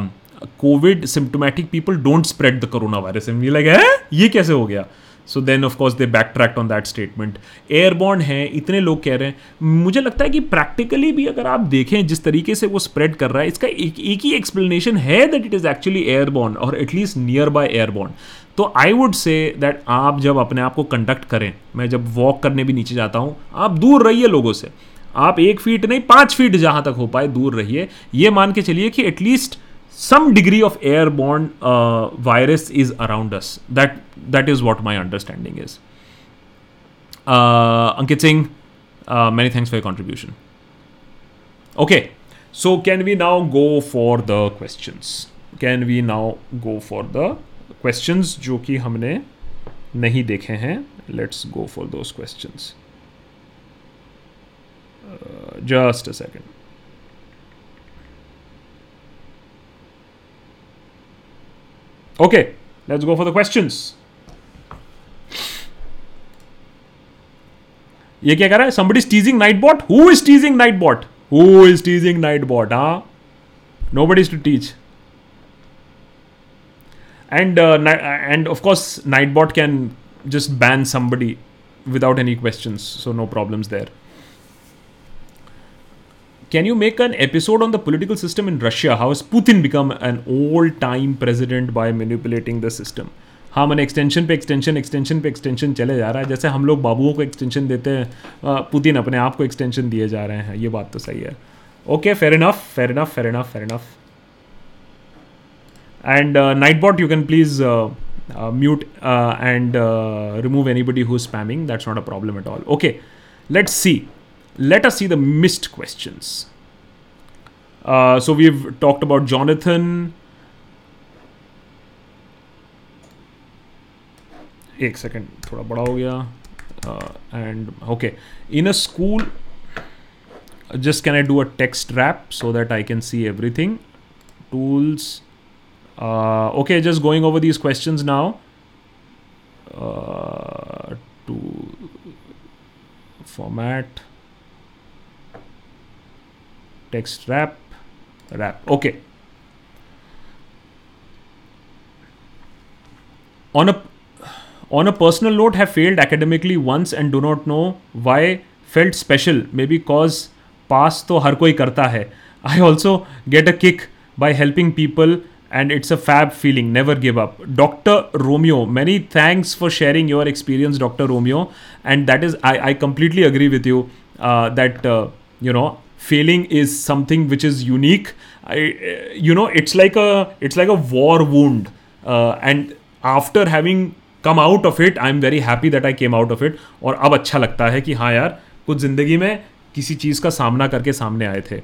covid symptomatic people don't spread the corona virus and like है? ये कैसे हो गया? So then of course they back tracked on that statement airborne है, इतने लोग कह रहे हैं। मुझे लगता है कि प्रैक्टिकली भी अगर आप देखें, जिस तरीके से वो स्प्रेड कर रहा है, इसका एक एक ही एक्सप्लेनेशन है that it is actually airborne और एटलीस्ट नियर बाय एयरबॉर्न तो आई वुड से दैट आप जब अपने आप को कंडक्ट करें, मैं जब वॉक करने भी नीचे जाता हूँ, आप दूर रहिए लोगों से। आप एक फीट नहीं, पाँच फीट जहाँ तक हो पाए, दूर रहिए। ये मान के चलिए कि at least some degree of airborne virus is around us that that is what my understanding is Ankit Singh many thanks for contribution okay so can we now go for the question can we now go for the question जो कि हमने नहीं देखे हैं? Let's go for those question just a second Okay, let's go for the questions. ये क्या कर रहा है somebody is teasing Nightbot who is teasing Nightbot who is teasing Nightbot huh nobody is to teach and uh, and of course Nightbot can just ban somebody without any questions so no problems there can you make an episode on the political system in Russia? How has Putin become an old time president by manipulating the system? हाँ मैंने extension पे extension extension पे extension चले जा रहा है। जैसे हम लोग बाबुओं को एक्सटेंशन देते हैं पुतिन अपने आप को एक्सटेंशन दिए जा रहे हैं। ये बात तो सही है। ओके फेर इनफ फेर enough fair enough fair enough and Nightbot you can please mute and remove anybody who spamming that's not a problem at all okay let's see let us see the missed questions. Uh, so we've talked about Jonathan. एक second थोड़ा बड़ा हो गया and okay in a school just can I do a text wrap so that I can see everything tools uh, okay just going over these questions now uh, to format text wrap. Wrap. Okay. On a on a personal note have failed academically once and do not know why felt special. Maybe cause pass to har koi karta hai i also get a kick by helping people and it's a fab feeling. Never give up. Dr romeo many thanks for sharing your experience dr romeo. And that is i, I completely agree with you uh, that uh, you know failing is something which is unique I, uh, you know it's like a it's like a war wound uh, and after having come out of it i'm very happy that i came out of it और अब अच्छा लगता है कि हाँ यार कुछ ज़िंदगी में किसी चीज़ का सामना करके सामने आए थे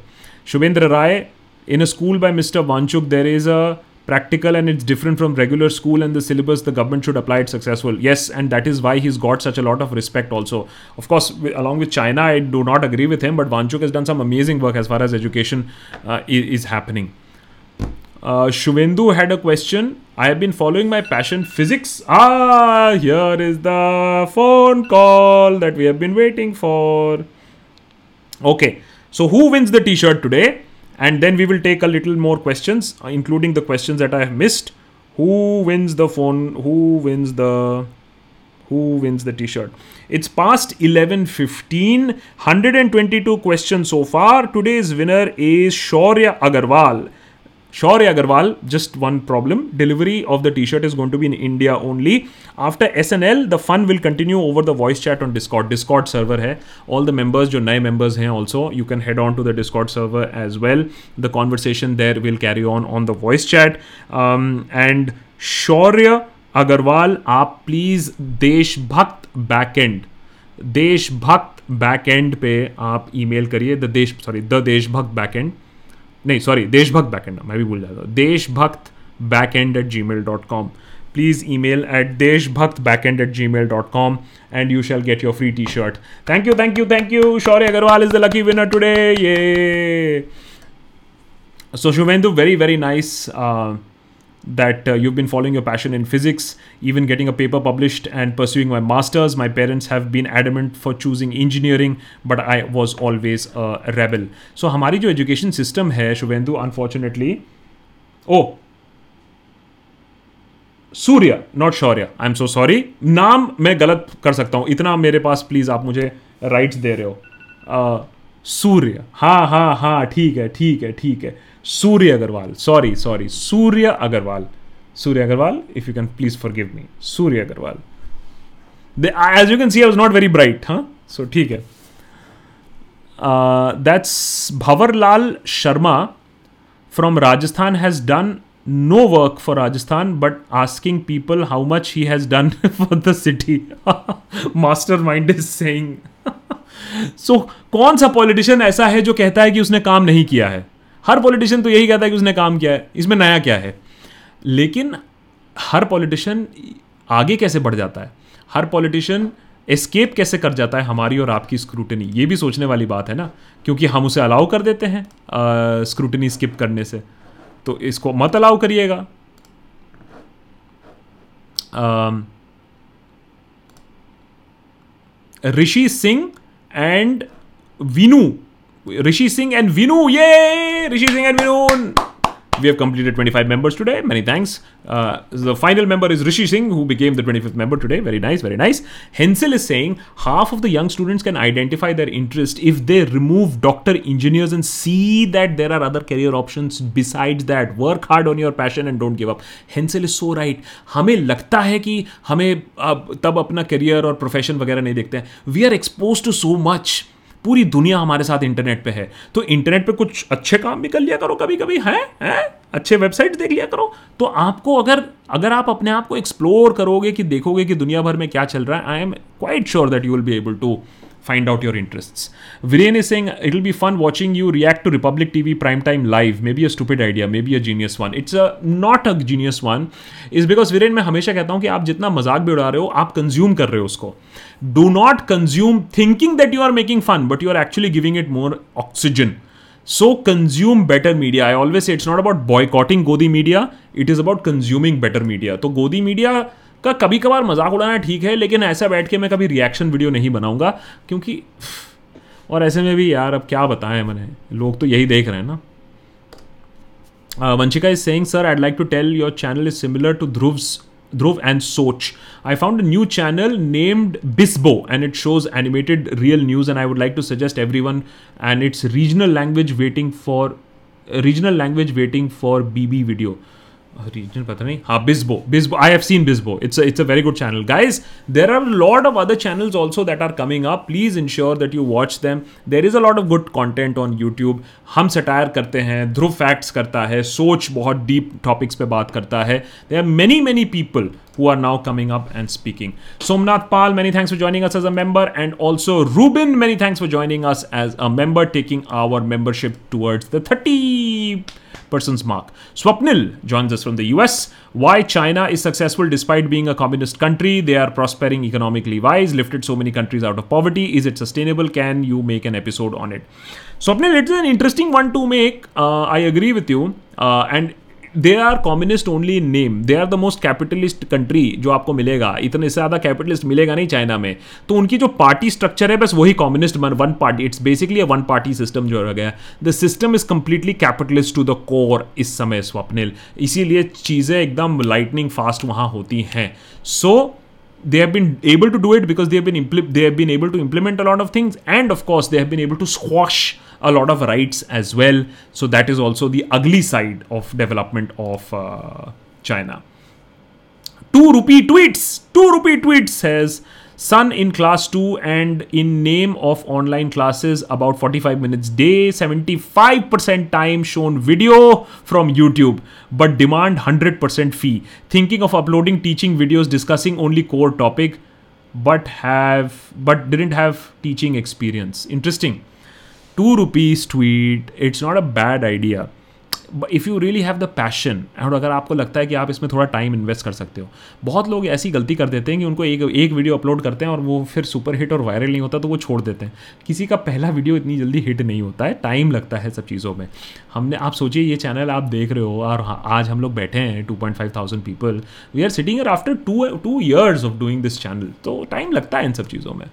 शुभेंद्र राय in a school by Mr. Vanchuk, there is a practical and it's different from regular school and the syllabus the government should apply it successful yes and that is why he's got such a lot of respect also of course along with china i do not agree with him but vanchuk has done some amazing work as far as education uh, is, happening uh, Shuvendu had a question. I have been following my passion physics. Ah, here is the phone call that we have been waiting for. Okay, so who wins the t shirt today? And then we will take a little more questions uh, including the questions that i have missed. Who wins the phone who wins the who wins the t-shirt? It's past 11:15 122 questions so far. Today's winner is shaurya agarwal Shaurya Agarwal, just one problem. Delivery of the t-shirt is going to be in India only. After SNL, the fun will continue over the voice chat on Discord. Discord server hai. All the members, जो नए members हैं also, you can head on to the Discord server as well. The conversation there will carry on on the voice chat. Um, and Shaurya Agarwal, आप please Deshbhakt backend Deshbhakt backend पे आप email करिए the Desh sorry the Deshbhakt backend नहीं sorry Deshbhakt back end मैं भी भूल जाता हूँ। Deshbhakt back end at Gmail dot com please email at Deshbhakt back end at Gmail dot com and you shall get your free T shirt thank you thank you thank you Shaurya Agarwal is the lucky winner today ये so Subhendu very very nice that uh, you've been following your passion in physics, even getting a paper published and pursuing my master's. My parents have been adamant for choosing engineering, but I was always a rebel. So हमारी जो education system है Subhendu unfortunately oh Surya not Shaurya I am so sorry नाम मैं गलत कर सकता हूँ इतना मेरे पास प्लीज़ आप मुझे राइट्स दे रहे हो uh, सूर्य। हाँ हाँ हाँ ठीक है ठीक है ठीक है। Surya Agarwal sorry sorry Surya Agarwal. Surya Agarwal if you can please forgive me Surya Agarwal. As you can see I was not very bright हाँ? सो ठीक है। That's Bhanwarlal Sharma from Rajasthan has done no work for Rajasthan, but asking people how much he has done [LAUGHS] for the city. [LAUGHS] Mastermind is saying. [LAUGHS] so, कौन सा politician ऐसा है जो कहता है कि उसने काम नहीं किया है? हर पॉलिटिशियन तो यही कहता है कि उसने काम किया है। इसमें नया क्या है? लेकिन हर पॉलिटिशियन आगे कैसे बढ़ जाता है? हर पॉलिटिशियन एस्केप कैसे कर जाता है हमारी और आपकी स्क्रूटनी ये भी सोचने वाली बात है ना, क्योंकि हम उसे अलाउ कर देते हैं स्क्रूटनी स्किप करने से। तो इसको मत अलाउ करिएगा। ऋषि सिंह एंड विनू। ऋषि सिंह एंड विनू, ये Rishi Singh and Vinu. We have completed 25 members today. Many thanks. Uh, the final member is Rishi Singh, who became the 25th member today. Very nice, very nice. Hensel is saying half of the young students can identify their interest if they remove doctor, engineers, and see that there are other career options besides that. Work hard on your passion and don't give up. Hensel is so right. हमें लगता है कि हमें तब अपना career और profession वगैरह नहीं देखते हैं we are expose to so much पूरी दुनिया हमारे साथ इंटरनेट पे है। तो इंटरनेट पे कुछ अच्छे काम भी कर लिया करो कभी कभी है? हैं? अच्छे वेबसाइट देख लिया करो। तो आपको अगर अगर आप अपने आप को एक्सप्लोर करोगे कि देखोगे कि दुनिया भर में क्या चल रहा है I am quite sure that you will be able to find out your interests. Viren is saying it'll be fun watching you react to Republic TV primetime live. Maybe a stupid idea, maybe a genius one. It's a not a genius one. Is because Viren मैं हमेशा कहता हूँ कि आप जितना मज़ाक भी उड़ा रहे हो आप कंज्यूम कर रहे हो उसको do not consume thinking that you are making fun but you are actually giving it more oxygen consume better media i always say it's not about boycotting godi media it is about consuming better media तो Godi media का कभी कभार मज़ाक उड़ाना ठीक है, लेकिन ऐसा बैठ के मैं कभी रिएक्शन वीडियो नहीं बनाऊँगा, क्योंकि, और ऐसे में भी यार अब क्या बताएँ मैंने, लोग तो यही देख रहे हैं ना। Vanshika is saying sir I like to tell your channel is similar to Dhruv Dhruv and such I found a new channel named Bisbo and it shows animated real news and I would like to suggest everyone and it's regional language waiting for regional language waiting for B B video reason पता नहीं हाँ Bisbo Bisbo I have seen Bisbo it's it's a very good channel guys there are lot of other channels also that are coming up please ensure that you watch them there is a lot of good content on YouTube हम satire करते हैं Dhruv facts करता है सोच बहुत deep topics पे बात करता है they are many many people who are now coming up and speaking. Somnath Pal, many thanks for joining us as a member, and also Ruben, many thanks for joining us as a member, taking our membership towards the 30 person's mark. Swapnil joins us from the US. Why China is successful despite being a communist country? They are prospering economically wise, lifted so many countries out of poverty. Is it sustainable? Can you make an episode on it? Swapnil, it's an interesting one to make. Uh, I agree with you. Uh, and they are communist only in name they are the most capitalist country जो आपको मिलेगा। इतने से ज़्यादा capitalist मिलेगा नहीं China में। तो उनकी जो पार्टी स्ट्रक्चर है बस वही communist one party it's basically a one party system जो रह गया the system is completely capitalist to the core इस समय स्वप्निल। इसीलिए चीज़ें एकदम लाइटनिंग फास्ट वहाँ होती हैं। So so, they have been able to do it because they have been impl- they have been able to implement a lot of things and of course they have been able to squash a lot of rights as well. So that is also the ugly side of development of uh, China. Two rupee tweets. Two rupee tweets says Sun in class 2 and in name of online classes about 45 minutes day, 75% time shown video from YouTube, but demand 100% fee. Thinking of uploading teaching videos discussing only core topic, but have but didn't have teaching experience. Interesting. 2 rupees tweet, it's not a bad idea. If you really have the passion और अगर आपको लगता है कि आप इसमें थोड़ा time invest कर सकते हो बहुत लोग ऐसी गलती कर देते हैं कि उनको एक एक वीडियो अपलोड करते हैं और वो फिर सुपर हिट और वायरल नहीं होता तो वो छोड़ देते हैं। किसी का पहला वीडियो इतनी जल्दी हिट नहीं होता है टाइम लगता है सब चीज़ों में। हमने आप सोचिए ये चैनल आप देख रहे हो और हाँ, आज हम लोग बैठे हैं two point five thousand people we are sitting after two two years of doing this channel तो टाइम लगता है इन सब चीज़ों में।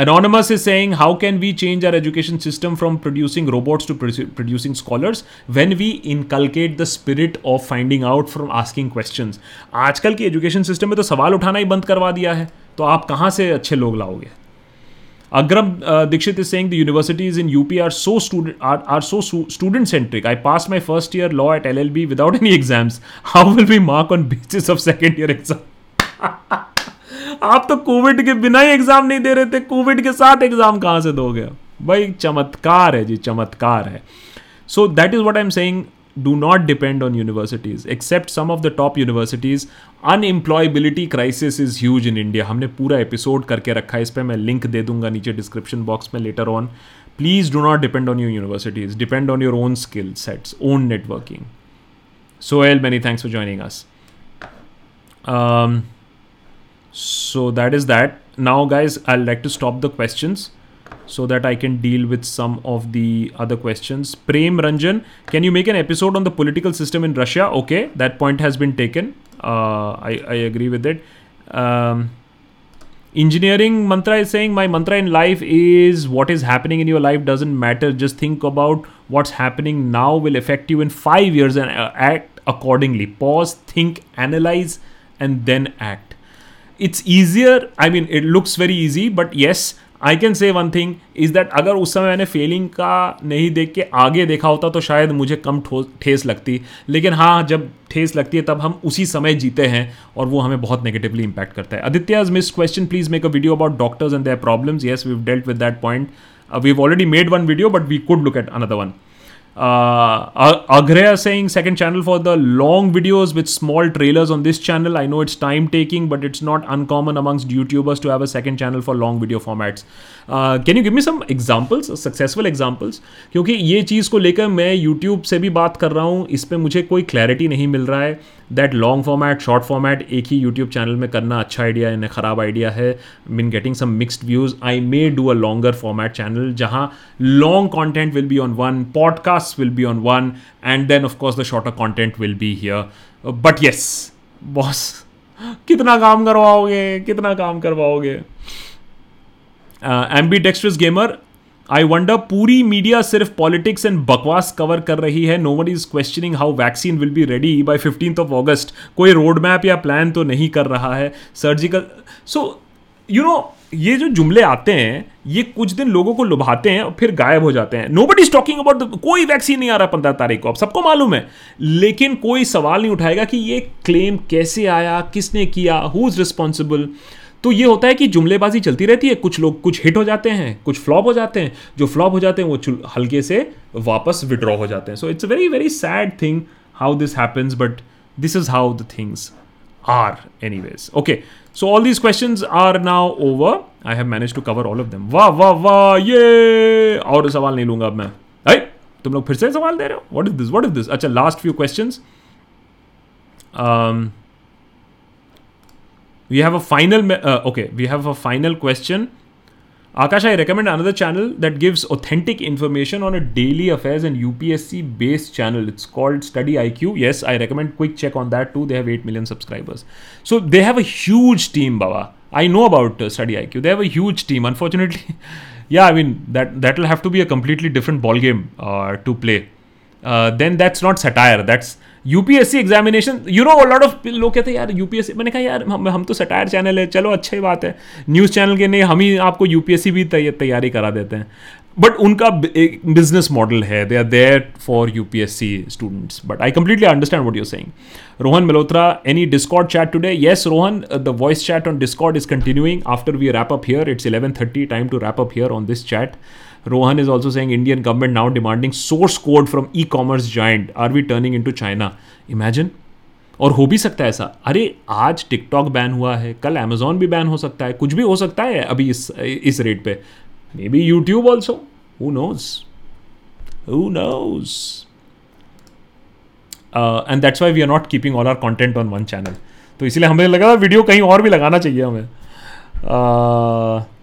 Anonymous is saying, How can we change our education system from producing robots to producing scholars when we inculcate the spirit of finding out from asking questions? आजकल की education system में तो सवाल उठाना ही बंद करवा दिया है तो आप कहाँ से अच्छे लोग लाओगे Agram uh, Dixit is saying the universities in UP are so student are, are so su- student centric. I passed my first year law at LLB without any exams. How will we mark on basis of second year exam? आप तो Covid के बिना ही exam नहीं दे रहे थे। Covid के साथ exam कहाँ से दोगे? भाई, चमत्कार है जी, चमत्कार है। So that is what I am saying do not depend on universities, except some of the top universities. Unemployability crisis is huge in india. हमने पूरा एपिसोड करके रखा है, इस पर मैं लिंक दे दूँगा नीचे डिस्क्रिप्शन बॉक्स में later on please do not depend on your universities depend on your own skill sets own networking so all many thanks for joining us so that is that. Now guys i'll like to stop the questions so that i can deal with some of the other questions. Prem ranjan can you make an episode on the political system in russia? Okay that point has been taken. Uh, I, I agree with it. Um, engineering mantra is saying my mantra in life is what is happening in your life doesn't matter. Just think about what's happening now will affect you in 5 years and uh, act accordingly. Pause think analyze and then act it's easier I mean it looks very easy but yes I can say one thing is that अगर उस समय मैंने Fehling का नहीं देख के आगे देखा होता तो शायद मुझे कम ठेस लगती। लेकिन हाँ जब ठेस लगती है, तब हम उसी समय जीते हैं, और वो हमें बहुत नेगेटिवली इंपैक्ट करता है। Aditya is miss question please make a video about doctors and their problems yes we dealt with that point we already made one video but we could look at another one uh, Agreya saying second channel for the long videos with small trailers on this channel. I know it's time taking, but it's not uncommon amongst YouTubers to have a second channel for long video formats. Can you give me some examples successful examples क्योंकि ये चीज़ को लेकर मैं YouTube से भी बात कर रहा हूँ इस पर मुझे कोई क्लैरिटी नहीं मिल रहा है that long format short format एक ही यूट्यूब चैनल में करना अच्छा आइडिया है ख़राब आइडिया है mean getting some mixed views I may do a longer format channel जहाँ long content will be on one podcast will be on one and then of course the shorter content will be here but yes boss कितना काम करवाओगे कितना काम करवाओगे? Uh, ambidextrous gamer I wonder पूरी media सिर्फ़ politics and बकवास cover कर रही है. No one is questioning how vaccine will be ready by fifteenth of August कोई रोड मैप या प्लान तो नहीं कर रहा है. सर्जिकल सो यू नो ये जो जुमले आते हैं, ये कुछ दिन लोगों को लुभाते हैं और फिर गायब हो जाते हैं. No but is talking about कोई वैक्सीन नहीं आ रहा पंद्रह तारीख को. अब सबको मालूम है. लेकिन कोई सवाल नहीं उठाएगा कि ये क्लेम कैसे आया, किसने किया हु इज़ रिस्पॉन्सिबल तो ये होता है कि जुमलेबाजी चलती रहती है, कुछ लोग कुछ हिट हो जाते हैं, कुछ फ्लॉप हो जाते हैं। जो फ्लॉप हो जाते हैं, वो हल्के से वापस विड्रॉ हो जाते हैं। So it's a very very sad thing how this happens but this is how the things are anyways okay so all these question are now over I have manage to cover all of them वाह वाह वाह ये और सवाल नहीं लूँगा अब मैं। आई तुम लोग फिर से सवाल दे रहे हो? What is this what is this अच्छा last few questions we have a final uh, okay we have a final question. Akash i recommend another channel that gives authentic information on a daily affairs and upsc based channel. It's called study iq yes i recommend quick check on that too. They have 8 million subscribers. So they have a huge team baba. I know about uh, study iq they have a huge team. Unfortunately [LAUGHS] yeah i mean that that will have to be a completely different ball game uh, to play. Uh, then that's not satire. That's UPSC examination you know lot of लोग कहते हैं, यार UPSC मैंने कहा, यार, हम हम तो सटायर चैनल है, चलो, अच्छी बात है। न्यूज़ चैनल के नहीं, हम ही आपको यूपीएससी भी तैयारी करा देते हैं। बट उनका एक बिज़नेस मॉडल है they are there for U P S C students but I completely understand what you're saying Rohan Malhotra any Discord chat today yes Rohan the voice chat on Discord is continuing after we wrap up here it's eleven thirty time to wrap up here on this chat Rohan is also saying Indian government now demanding source code from e-commerce giant. Are we turning into China? Imagine. और हो भी सकता है ऐसा। अरे आज TikTok ban हुआ है। कल अमेजोन भी बैन हो सकता है। कुछ भी हो सकता है अभी इस इस रेट पे। Maybe YouTube also who knows who knows and that's why we are not keeping all our content on one channel तो इसलिए हमें लगा वीडियो कहीं और भी लगाना चाहिए हमें।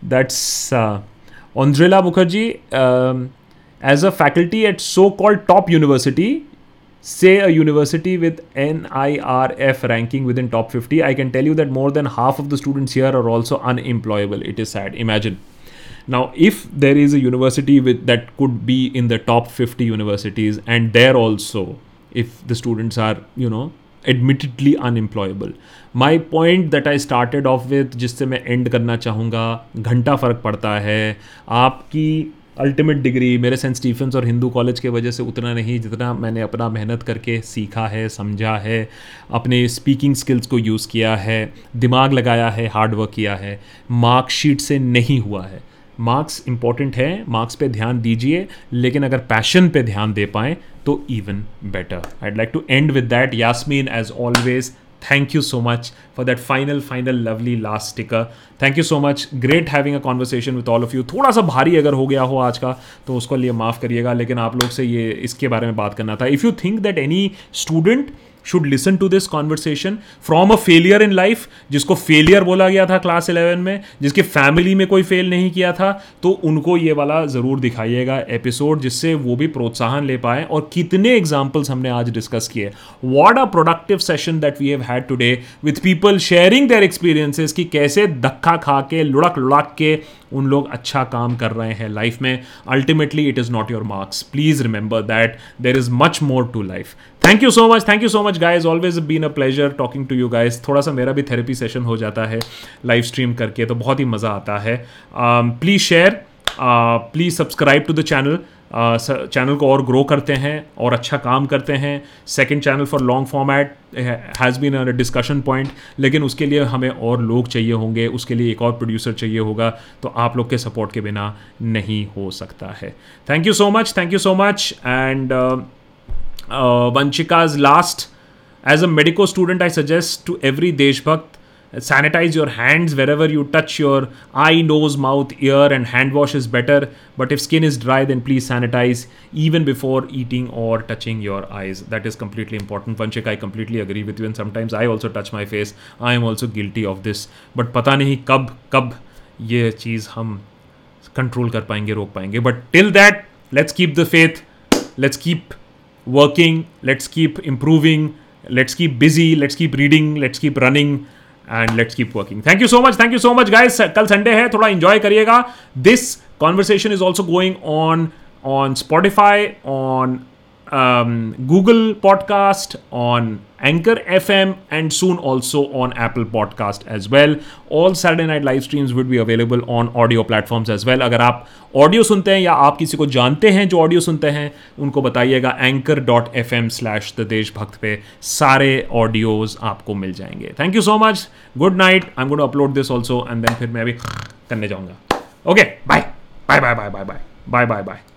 That's uh, Ondrela Mukherjee, um, as a faculty at so-called top university, say a university with NIRF ranking within top 50, I can tell you that more than half of the students here are also unemployable. It is sad. Imagine. Now, if there is a university with that could be in the top 50 universities, and there also, if the students are, you know, admittedly unemployable my point that I started off with जिससे मैं and करना चाहूँगा, घंटा फ़र्क पड़ता है। आपकी ultimate degree मेरे सेंट स्टीफेंस और हिंदू कॉलेज के वजह से उतना नहीं, जितना मैंने अपना मेहनत करके सीखा है, समझा है, अपने स्पीकिंग स्किल्स को यूज़ किया है, दिमाग लगाया है हार्ड वर्क किया है मार्कशीट से नहीं हुआ है। मार्क्स इंपॉर्टेंट है मार्क्स पे ध्यान दीजिए, लेकिन अगर पैशन पे ध्यान दे पाएँ तो even better I'd like to and with that Yasmin as always thank you so much for that final final lovely last sticker thank you so much great having a conversation with all of you थोड़ा सा भारी अगर हो गया हो आज का तो उसको लिए माफ़ करिएगा, लेकिन आप लोग से ये, इसके बारे में बात करना था. If you think that any student should listen to this conversation from a failure in life जिसको फेलियर बोला गया था क्लास इलेवन में, जिसके फैमिली में कोई फेल नहीं किया था तो उनको ये वाला ज़रूर दिखाइएगा एपिसोड जिससे वो भी प्रोत्साहन ले पाए और कितने एग्जाम्पल्स हमने आज डिस्कस किए। What a productive session that we have had today with people sharing their experiences कि कैसे धक्का खा के, लुढ़क लुढ़क के उन लोग अच्छा काम कर रहे हैं लाइफ में। Ultimately it is not your marks please remember that there is much more to life thank you so much thank you so much guys always been a pleasure talking to you guys थोड़ा सा मेरा भी therapy session हो जाता है live stream करके तो बहुत ही मज़ा आता है। Please share please subscribe to the channel channel को और ग्रो करते हैं और अच्छा काम करते हैं। Second channel for long format has been a discussion point लेकिन उसके लिए हमें और लोग चाहिए होंगे। उसके लिए एक और प्रोड्यूसर चाहिए होगा तो आप लोग के सपोर्ट के बिना नहीं हो सकता है। Thank you so much thank you so much and Vanshika's last as a medico student I suggest to every Deshbhakt sanitise your hands wherever you touch your eye nose mouth ear and hand wash is better but if skin is dry then please sanitise even before eating और touching your eyes that is completely important Vanshika I completely agree with you sometimes I also touch my face I am also guilty of this but पता नहीं कब कब ये चीज़ हम control कर पाएँगे रोक पाएँगे but till that let's keep the faith let's keep working let's keep improving, let's keep busy let's keep reading let's keep running and let's keep working thank you so much thank you so much guys कल Sunday है थोड़ा enjoy करिएगा this conversation is also going on on spotify on um, google podcast on anchor fm and soon also on apple podcast as well. All saturday night live streams would be available on audio platforms as well. अगर आप audio सुनते हैं या आप किसी को जानते हैं जो ऑडियो सुनते हैं उनको बताइएगा anchor dot F M slash the Deshbhakt पे सारे ऑडियोज आपको मिल जाएँगे। Thank you so much good night I am going upload this also and then फिर मैं अभी करने जाऊँगा। Okay bye bye bye bye bye bye bye bye bye